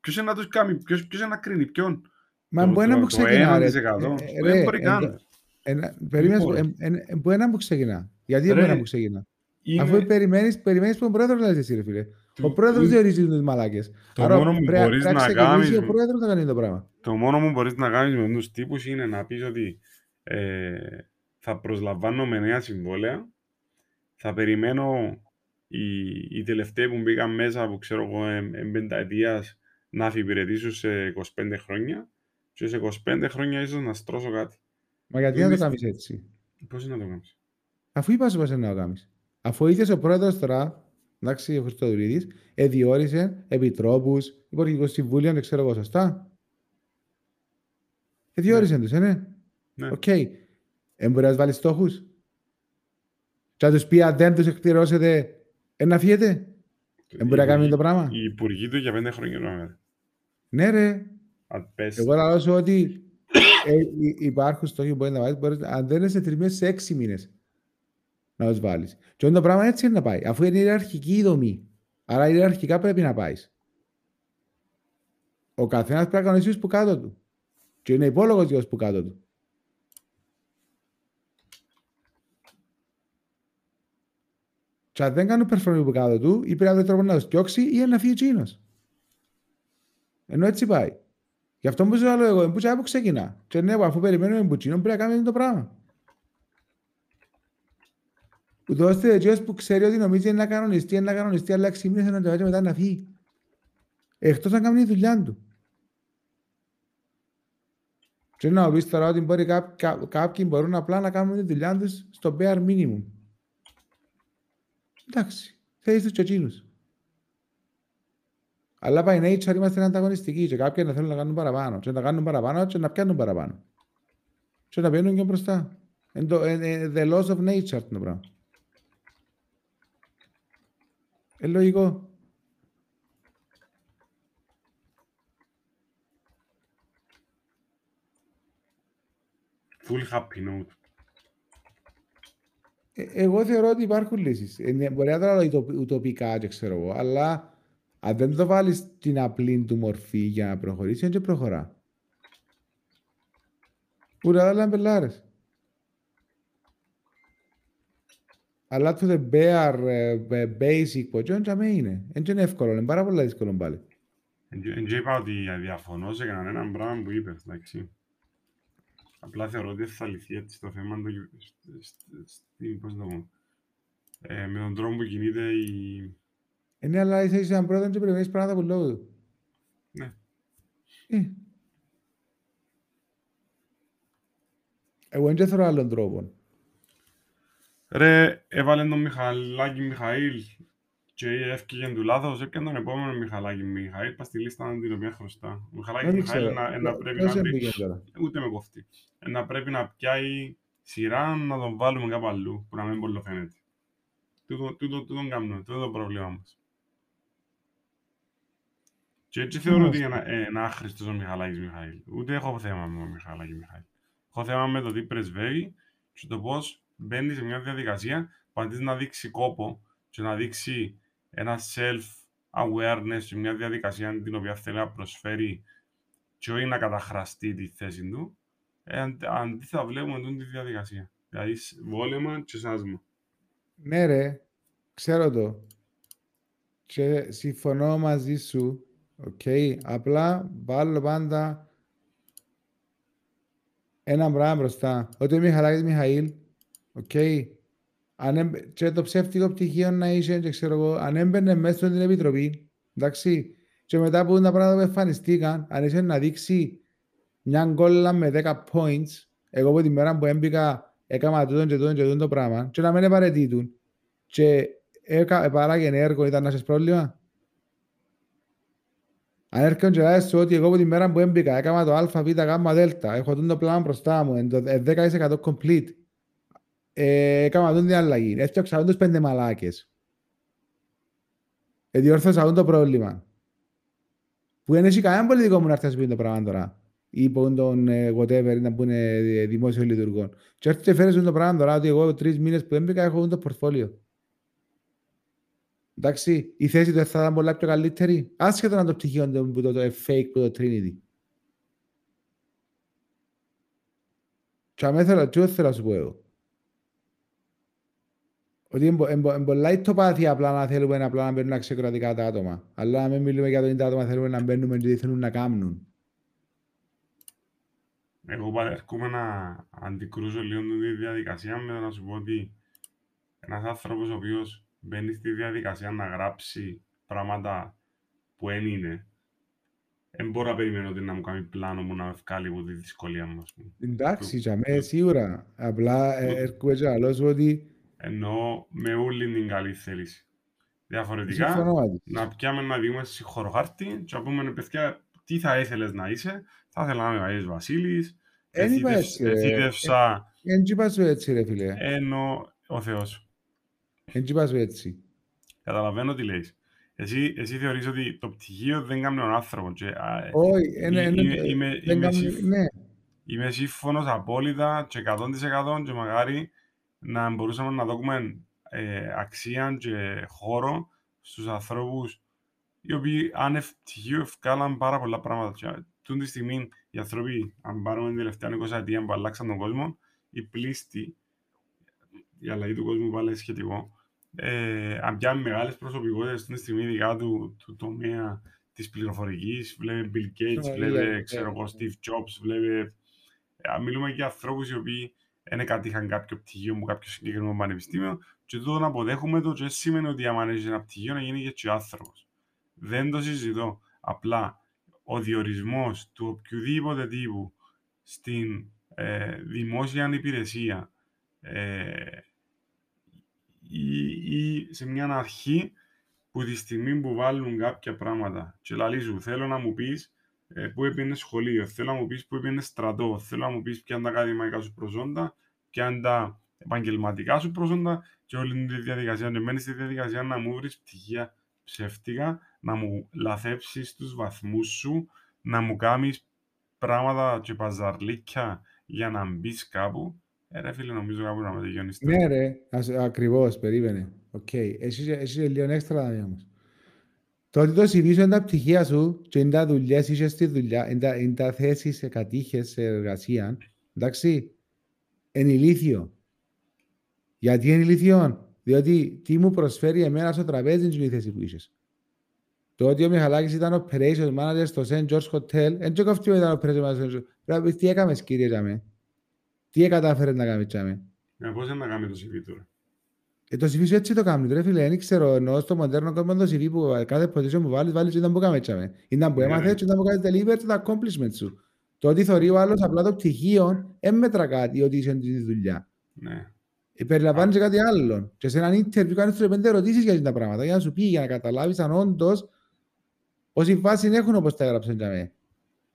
Ποιος είναι να τους κάνει, ποιος, ποιος είναι να κρίνει ποιον; Μα Το- μπορεί να το- μου το ξεκινά, ρε. 1%. Ε, Δεν ρε, μπορεί ε, καν. Ένα- Περίμενες, μπορείς. ε, ε, ε, μπορεί να μου ξεκινά. Γιατί Ρε, δεν μπορεί να μου ξεκινά. Είναι- Αφού περιμένεις, περιμένεις τον πρόεδρος να λες εσύ ρε φίλε. Ο πρόεδρος διορίζει τους μαλάκες. Το Άρα μόνο που πρέπει μπορείς πρέπει να ξεκινήσει κάνεις ο με- πρόεδρος να κάνει το πράγμα. Το μόνο που μπορείς να κάνεις με τους τύπους είναι να πεις ότι ε, θα προσλαμβάνω με νέα συμβόλαια, θα περιμένω οι, οι τελευταίοι που μπήκαν μέσα, που ξέρω εγώ, εν, εν πενταετίας, να αφιπηρετήσουν σε 25 χρόνια και σε 25 χρόνια ίσως να στρώσω κάτι. Μα γιατί να το Εμείς- κάνεις έτσι; Πώς είναι να το κάνεις; Αφού είπα σου πώς είναι να το κάνεις. Αφού ο ίδιος ο πρόεδρος τώρα, εντάξει, ο Χριστοδουλίδης, εδιόρισε επιτρόπους, υπουργικό συμβούλιο, δεν ξέρω εγώ σωστά; Εδιόρισε τους, ε, ναι. Ναι. Οκ. Ε, μπορεί να τους βάλεις στόχους. Και να τους πει αν δεν τους εκπληρώσετε, ε, να φύγετε. Δεν μπορεί να κάνει το πράγμα. Οι υπουργοί του για 5 χρόνια να Ναι ρε. Αν πες, Εγώ θα σου ότι ε, υ- υπάρχουν στόχοι που μπορείς να βάλεις, μπορείς, αν δεν είναι σε τρεις μήνες, σε έξι μήνες να τους βάλεις. Και το πράγμα έτσι είναι να πάει, αφού είναι ιεραρχική η δομή. Άρα ιεραρχικά πρέπει να πάεις. Ο καθένας πρέπει να κανονίσει που κάτω του. Και είναι υπόλογος για που κάτω του. Και αν δεν κάνουν performing που κάτω του, ή πρέπει να βρει τρόπο να τους διώξει ή να φύγει εκείνος. Ενώ έτσι πάει. Γι' αυτό που σου λέω εγώ, που που ξεκινά. Και ναι, αφού περιμένουμε μπουτσίνο, πρέπει να κάνουμε το πράγμα. Ούτω ώστε έτσι που ξέρει ότι νομίζει είναι να κανονιστεί, είναι να κανονιστεί, αλλά έξι μήνες να το βάζει μετά να φύγει. Εκτός να κάνει τη δουλειά του. Και να πεις τώρα ότι μπορεί κά, κά, κάποιοι μπορούν απλά να κάνουν τη δουλειά τους στο bare minimum. Εντάξει, θέλεις τους και εκείνους. Αλλά by nature είμαστε ανταγωνιστικοί και κάποιοι να θέλουν να κάνουν παραπάνω και να κάνουν παραπάνω και να πιάνουν παραπάνω. Και να πιένουν και μπροστά. Είναι το, ε, ε, the laws of nature το πράγμα. Ε, λογικό. full happy note. Ε, εγώ θεωρώ ότι υπάρχουν λύσεις. Ε, ναι, μπορεί να το λέω ουτο- ουτοπικά και ξέρω εγώ, αλλά αν δεν το βάλεις την απλή του μορφή για να προχωρήσει, δεν προχωρά. Ούτε άλλα μπελάρες. Αλλά το the bare ε, basic που δεν τζαμέ είναι. Δεν είναι εύκολο, είναι πάρα πολύ δύσκολο πάλι. Δεν είπα ότι διαφωνώ σε κανέναν πράγμα που είπες, εντάξει. Απλά θεωρώ ότι θα λυθεί έτσι το θέμα το, σ- σ- στην, πώς να το πω, ε, με τον τρόπο που κινείται η... Ε, ναι, αλλά είσαι έναν πρόεδρος και περιμένεις πράγματα που λόγω του. Ναι. Ε. Εγώ δεν θέλω άλλον τρόπο. Ρε, έβαλε τον Μιχαλάκη Μιχαήλ και έφυγε του λάθος, έπιανε τον επόμενο Μιχαλάκη Μιχαήλ, πας στη λίστα την οποία χρωστά. Ο Μιχαλάκη Δεν Μιχαήλ ξέρω. να, να πρέπει Ποιος να μπει, έμπηκε τώρα. ούτε με κοφτεί, Ε, να πρέπει να πιάει σειρά να τον βάλουμε κάπου αλλού, που να μην πολύ φαίνεται. Τούτο, τούτο, τούτον κάνουμε, τούτο το πρόβλημα μας. Και έτσι θεωρώ ότι είναι ε, ένα άχρηστος ο Μιχαλάκης Μιχαήλ. Ούτε έχω θέμα με τον Μιχαλάκη Μιχαήλ. Έχω θέμα με το τι πρεσβεύει και το πώς μπαίνει σε μια διαδικασία που αντί να δείξει κόπο και να δείξει ένα self-awareness σε μια διαδικασία την οποία θέλει να προσφέρει και όχι να καταχραστεί τη θέση του, ε, αν- αντίθετα βλέπουμε τούτη τη διαδικασία. Δηλαδή σ- βόλεμα και σάσμα. Ναι ρε, ξέρω το. Και συμφωνώ μαζί σου. Οκ. Απλά βάλω πάντα ένα πράγμα μπροστά. Ότι ο Μιχαλάκης Μιχαήλ, οκ. Αν έμπαι- και το ψεύτικο πτυχίο να είσαι, και ξέρω εγώ, αν έμπαινε μέσα στην επιτροπή, εντάξει, και μετά από τα πράγματα που εμφανιστήκαν, αν είσαι να δείξει μια γκόλα με 10 points, εγώ από τη μέρα που έμπηκα έκανα τούτον και τούτον και τούτον το πράγμα, και να μην επαρετήτουν, και έκα, παράγεν έργο, ήταν να σας πρόβλημα. Αν έρχονται και λες σου ότι εγώ από τη μέρα που έμπηκα έκανα το α, β, γ, δ, έχω τούτο το πλάνο μπροστά μου, είναι το 10% complete. Ε, έκανα τούτη την αλλαγή. Έφτιαξα τους πέντε μαλάκες. Ε, διόρθωσα αυτό το πρόβλημα. Που δεν έχει κανένα πολιτικό μου να έρθει να σου πει το πράγμα τώρα. Ή που τον ε, whatever, να πούνε ε, δημόσιο λειτουργών. Και έρθει και φέρεις το πράγμα τώρα ότι εγώ τρεις μήνες που έμπηκα έχω το πορτφόλιο. Εντάξει, η θέση του θα ήταν πολλά πιο καλύτερη. Άσχετο να το πτυχίο του που το, το fake που το Trinity. Και αμέσως τι θέλω να σου πω εγώ. Ότι είναι πολλά η τοπάθεια απλά να θέλουμε απλά να μπαίνουν αξιοκρατικά τα άτομα. Αλλά να μην μιλούμε για το ότι τα άτομα θέλουμε να μπαίνουμε και τι θέλουν να κάνουν. Εγώ πάλι έρχομαι να αντικρούσω λίγο τη διαδικασία με το να σου πω ότι ένας άνθρωπος ο οποίος μπαίνει στη διαδικασία να γράψει πράγματα που δεν είναι, δεν μπορώ να περιμένω ότι να μου κάνει πλάνο μου να με βγάλει από τη δυσκολία μου. Εντάξει, για μένα σίγουρα. Απλά ε, έρχομαι και άλλο ότι... Εννοώ με όλη την καλή θέληση. Διαφορετικά, να πιάμε να δούμε στη χωροχάρτη και να πούμε, παιδιά, τι θα ήθελες να είσαι; Θα ήθελα να είμαι ο Αγίος Βασίλης. Δεν είπα έτσι, ρε. Εθίδευσα... Δεν είπα σου έτσι, ρε φίλε. Εννοώ ο Θεός. Δεν είπα σου έτσι. Καταλαβαίνω τι λέεις. Εσύ, εσύ θεωρείς ότι το πτυχίο δεν κάνει τον άνθρωπο. Και, α, Όχι, είναι... είμαι, είναι- είμαι, δεν είμαι, κάνει- σύμφ- Ναι, είμαι σύμφωνος απόλυτα και 100% και μακάρι να μπορούσαμε να δώσουμε ε, αξία και χώρο στους ανθρώπους οι οποίοι άνευ πτυχίου ευκάλαν πάρα πολλά πράγματα. Και τούτη τη στιγμή οι άνθρωποι, αν πάρουμε την τελευταία 20 ετία που αλλάξαν τον κόσμο, οι πλήστοι, η αλλαγή του κόσμου πάλι είναι σχετικό, ε, αν πιάνουν μεγάλες προσωπικότητες στην στιγμή ειδικά του, του τομέα της πληροφορικής, βλέπε Bill Gates, Σοβαρή, βλέπε, ναι, ξέρω εγώ, ναι. Steve Jobs, βλέπε... Ε, μιλούμε για ανθρώπους οι οποίοι δεν κατήχαν κάποιο πτυχίο από κάποιο συγκεκριμένο πανεπιστήμιο και τούτο να αποδέχουμε το και δεν σημαίνει ότι άμα έχεις ένα πτυχίο να γίνεις και ο άνθρωπος. Δεν το συζητώ. Απλά ο διορισμός του οποιοδήποτε τύπου στην ε, δημόσια υπηρεσία ε, ή, ή σε μια αρχή που τη στιγμή που βάλουν κάποια πράγματα και λαλή σου, θέλω να μου πεις ε, πού έπαιρνε σχολείο, θέλω να μου πεις πού έπαιρνε στρατό, θέλω να μου πεις ποια είναι τα ακαδημαϊκά σου προσόντα, ποια είναι τα επαγγελματικά σου προσόντα και όλη τη διαδικασία. Και μένεις στη διαδικασία να μου βρεις πτυχία ψεύτικα, να μου λαθέψεις τους βαθμούς σου, να μου κάνεις πράγματα και παζαρλίκια για να μπεις κάπου. Ε, ρε φίλε, νομίζω κάπου να με τελειώνεις. το. ναι ρε, ας- ακριβώς, περίμενε. Οκ, εσύ εσύ είσαι λίγο έξτρα δαμιά όμως. Το ότι το CV σου είναι τα πτυχία σου και είναι τα δουλειές, είσαι στη δουλειά, είναι τα, είναι τα θέσεις σε κατήχες σε εργασία, εντάξει, είναι ηλίθιο. Γιατί είναι ηλίθιο, διότι τι μου προσφέρει εμένα στο τραπέζι είναι η θέση που είσαι. Το ότι ο Μιχαλάκης ήταν operations manager στο St. George Hotel, δεν και κοφτεί ότι ήταν operations manager. Πρέπει να πεις τι έκαμες κύριε Τζαμέ; Τι κατάφερες να κάνεις Τζαμέ; Ε, πώς είναι να κάνεις το CV τώρα; Ε, το CV σου έτσι το κάνεις, ρε φίλε. Δεν ξέρω, εννοώ στο μοντέρνο κόσμο το CV που κάθε position που βάλεις, βάλεις ήταν που κάμε τσάμε. Ήταν που Ναι, έμαθες ναι. και ήταν που κάνεις deliver τα accomplishment σου. Το ότι θωρεί ο άλλος απλά το πτυχίο, δεν μέτρα κάτι ότι είσαι στη δουλειά. Ναι. Ε, Περιλαμβάνεις και κάτι άλλο. Και σε έναν interview κάνεις τους πέντε ερωτήσεις για τα πράγματα, για να σου πει, για να καταλάβεις αν όντως όσοι βάση έχουν όπως τα έγραψαν τσάμε.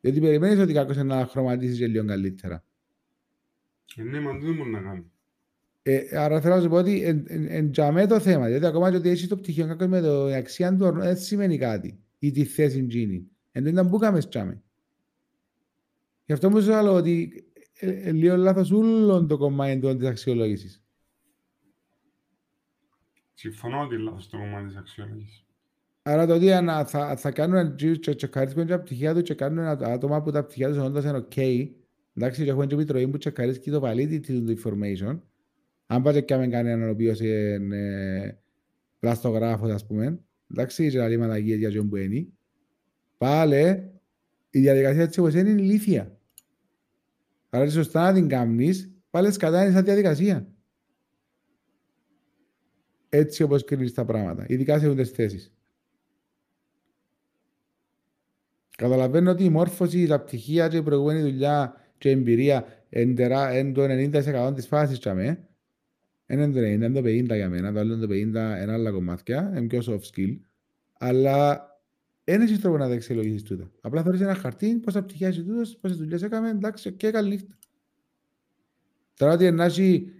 Διότι περιμένεις ότι κάποιος είναι να χρωματίσεις και λίγο καλύτερα. Ε, ναι, μα δεν μπορεί να κάνει. Ε, άρα θέλω να σου πω ότι εν, εν, εν τζαμέ το θέμα. Δηλαδή, ακόμα και ότι έχεις το πτυχίο κάποιος με το η αξία του ορνού, δεν σημαίνει κάτι. Ή τη θέση γίνει. Εν τότε που κάμε τζαμέ. Γι' αυτό μου σου λέω ότι ε, ε, λίγο λάθος όλο το κομμάτι του της αξιολόγησης. Συμφωνώ ότι είναι λάθος το κομμάτι της αξιολόγησης. Άρα το ότι αν θα, θα κάνουν ένα τζιου και τσεκαρίσουν τα πτυχία του και κάνουν ένα άτομα που τα πτυχία τους όντως είναι ok, εντάξει, και έχουν και επιτροπή που τσεκαρίσει και το validity του information, αν πάτε και αν κανέναν ο οποίος είναι ε, πλαστογράφος, ας πούμε, εντάξει, και άλλη μαλαγία για τον που είναι, πάλι η διαδικασία έτσι όπως είναι είναι ηλίθια. Άρα είναι σωστά να την κάνεις, πάλι σκατά είναι σαν διαδικασία. Έτσι όπως κρίνεις τα πράγματα, ειδικά σε αυτές τις θέσεις. Καταλαβαίνω ότι η μόρφωση, τα πτυχία και η προηγούμενη δουλειά και η εμπειρία είναι τερά- είναι το 90% της φάσης τσάμε. Είναι το 90, είναι το 50 για μένα, το άλλο είναι το 50 είναι άλλα κομμάτια, είναι πιο soft skill. Αλλά δεν έχεις τρόπο να τα εξελογήσεις τούτα. Απλά θέλεις ένα χαρτί, πόσα πτυχία έχει τούτος, πόσες δουλειές έκαμε, εντάξει, και καλή νύχτα. Τώρα ότι να έχει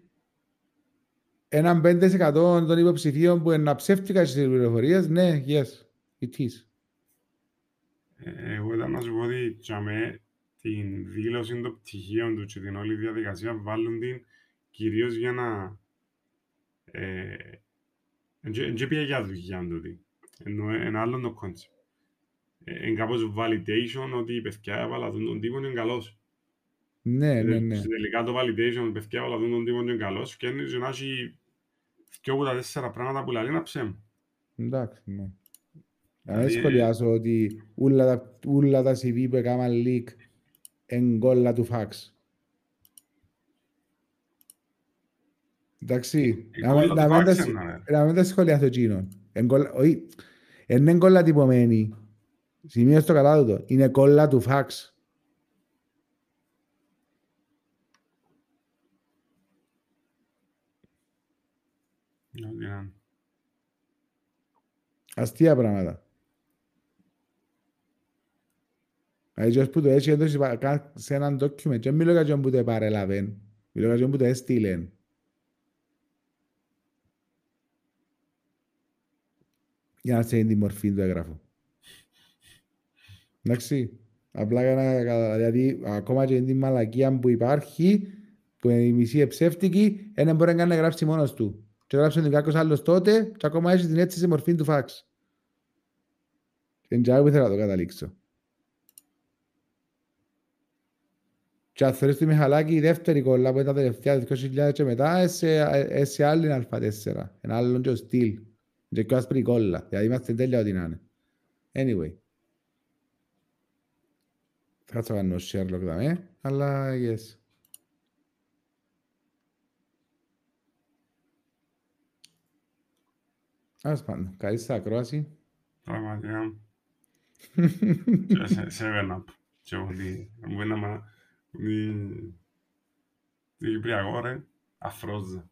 έναν 5% των υποψηφίων που είναι ψεύτικα στις πληροφορίες, ναι, yes, it is. Ε, Εγώ ήταν να σου πω ότι τσάμε την δήλωση των πτυχίων τους και την όλη διαδικασία βάλουν την κυρίως για να ε, δεν πήγε για δουλειά τούτη. Ενώ ένα άλλο το concept. Ε, Είναι κάπως validation ότι η παιδιά έβαλα τον τύπο είναι καλός. Ναι, ναι, Ε, ναι. Τελικά το validation, παιδιά έβαλα τον τύπο είναι καλός και είναι και να έχει δυο από τα τέσσερα πράγματα που λέει να ψέμ. Εντάξει, ναι. Να μην Δηλαδή, σχολιάσω ότι ούλα τα, ούλα τα CV που έκαναν leak εν κόλλα του φάξ. Εντάξει, η να μην- κόλλα να του μην τα fax σχ- είναι, ρε. να μην τα σχολιάσω εκείνον. Εν κόλλα- Όχι, εν είναι κόλλα τυπωμένη. Σημείο στο καλά του. Είναι κόλλα του φάξ. Ό,τι να είναι. Αστεία πράγματα. Δηλαδή, ποιος που το έτσι έντος σε έναν document. Και δεν μιλώ για ποιον που το παρέλαβε. Μιλώ για ποιον που το έστειλε. Για να σε τη μορφή του έγγραφου. Εντάξει. Απλά για να κατα- Δηλαδή, ακόμα και την μαλακία που υπάρχει, που είναι η μισή εψεύτικη, δεν μπορεί καν να γράψει μόνος του. Και γράψε τον κάποιος άλλος τότε και ακόμα έχει την έτσι σε μορφή του φάξ. Και είναι τζάι που ήθελα να το καταλήξω. Και αν θεωρείς τη Μιχαλάκη η δεύτερη κόλλα που ήταν τα τελευταία 2000 και μετά ε, σε, ε, σε άλλη Α4. Ένα άλλο και ο στυλ. Και πιο άσπρη κόλλα. Δηλαδή είμαστε τέλεια ό,τι να είναι. Anyway. Θα κάτσω να κάνω Sherlock δαμέ, αλλά yes. Ας πάντων, καλή στα ακρόαση. Πραγματικά. Και σε- Seven Up. Και εγώ τι- μου είναι άμα- τι- τι Κυπριακό, ρε. Αφρόζα.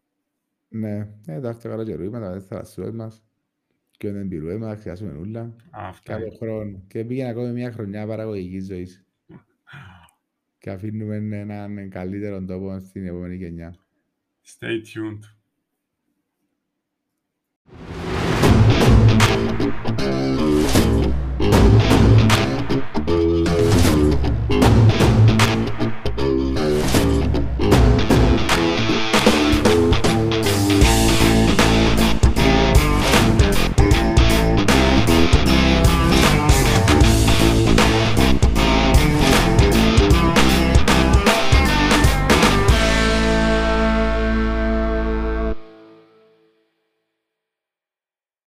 Ναι, ε, εντάξει, το καλό καιρό είμαστε, δεν θα λασσούες μας και δεν πυρουέμα, θα χρειάσουμε νουλά. Κάποιο χρόνο. Και πήγαινε ακόμη μια χρονιά παραγωγικής ζωής. και αφήνουμε έναν καλύτερο τόπο στην επόμενη γενιά. Stay tuned.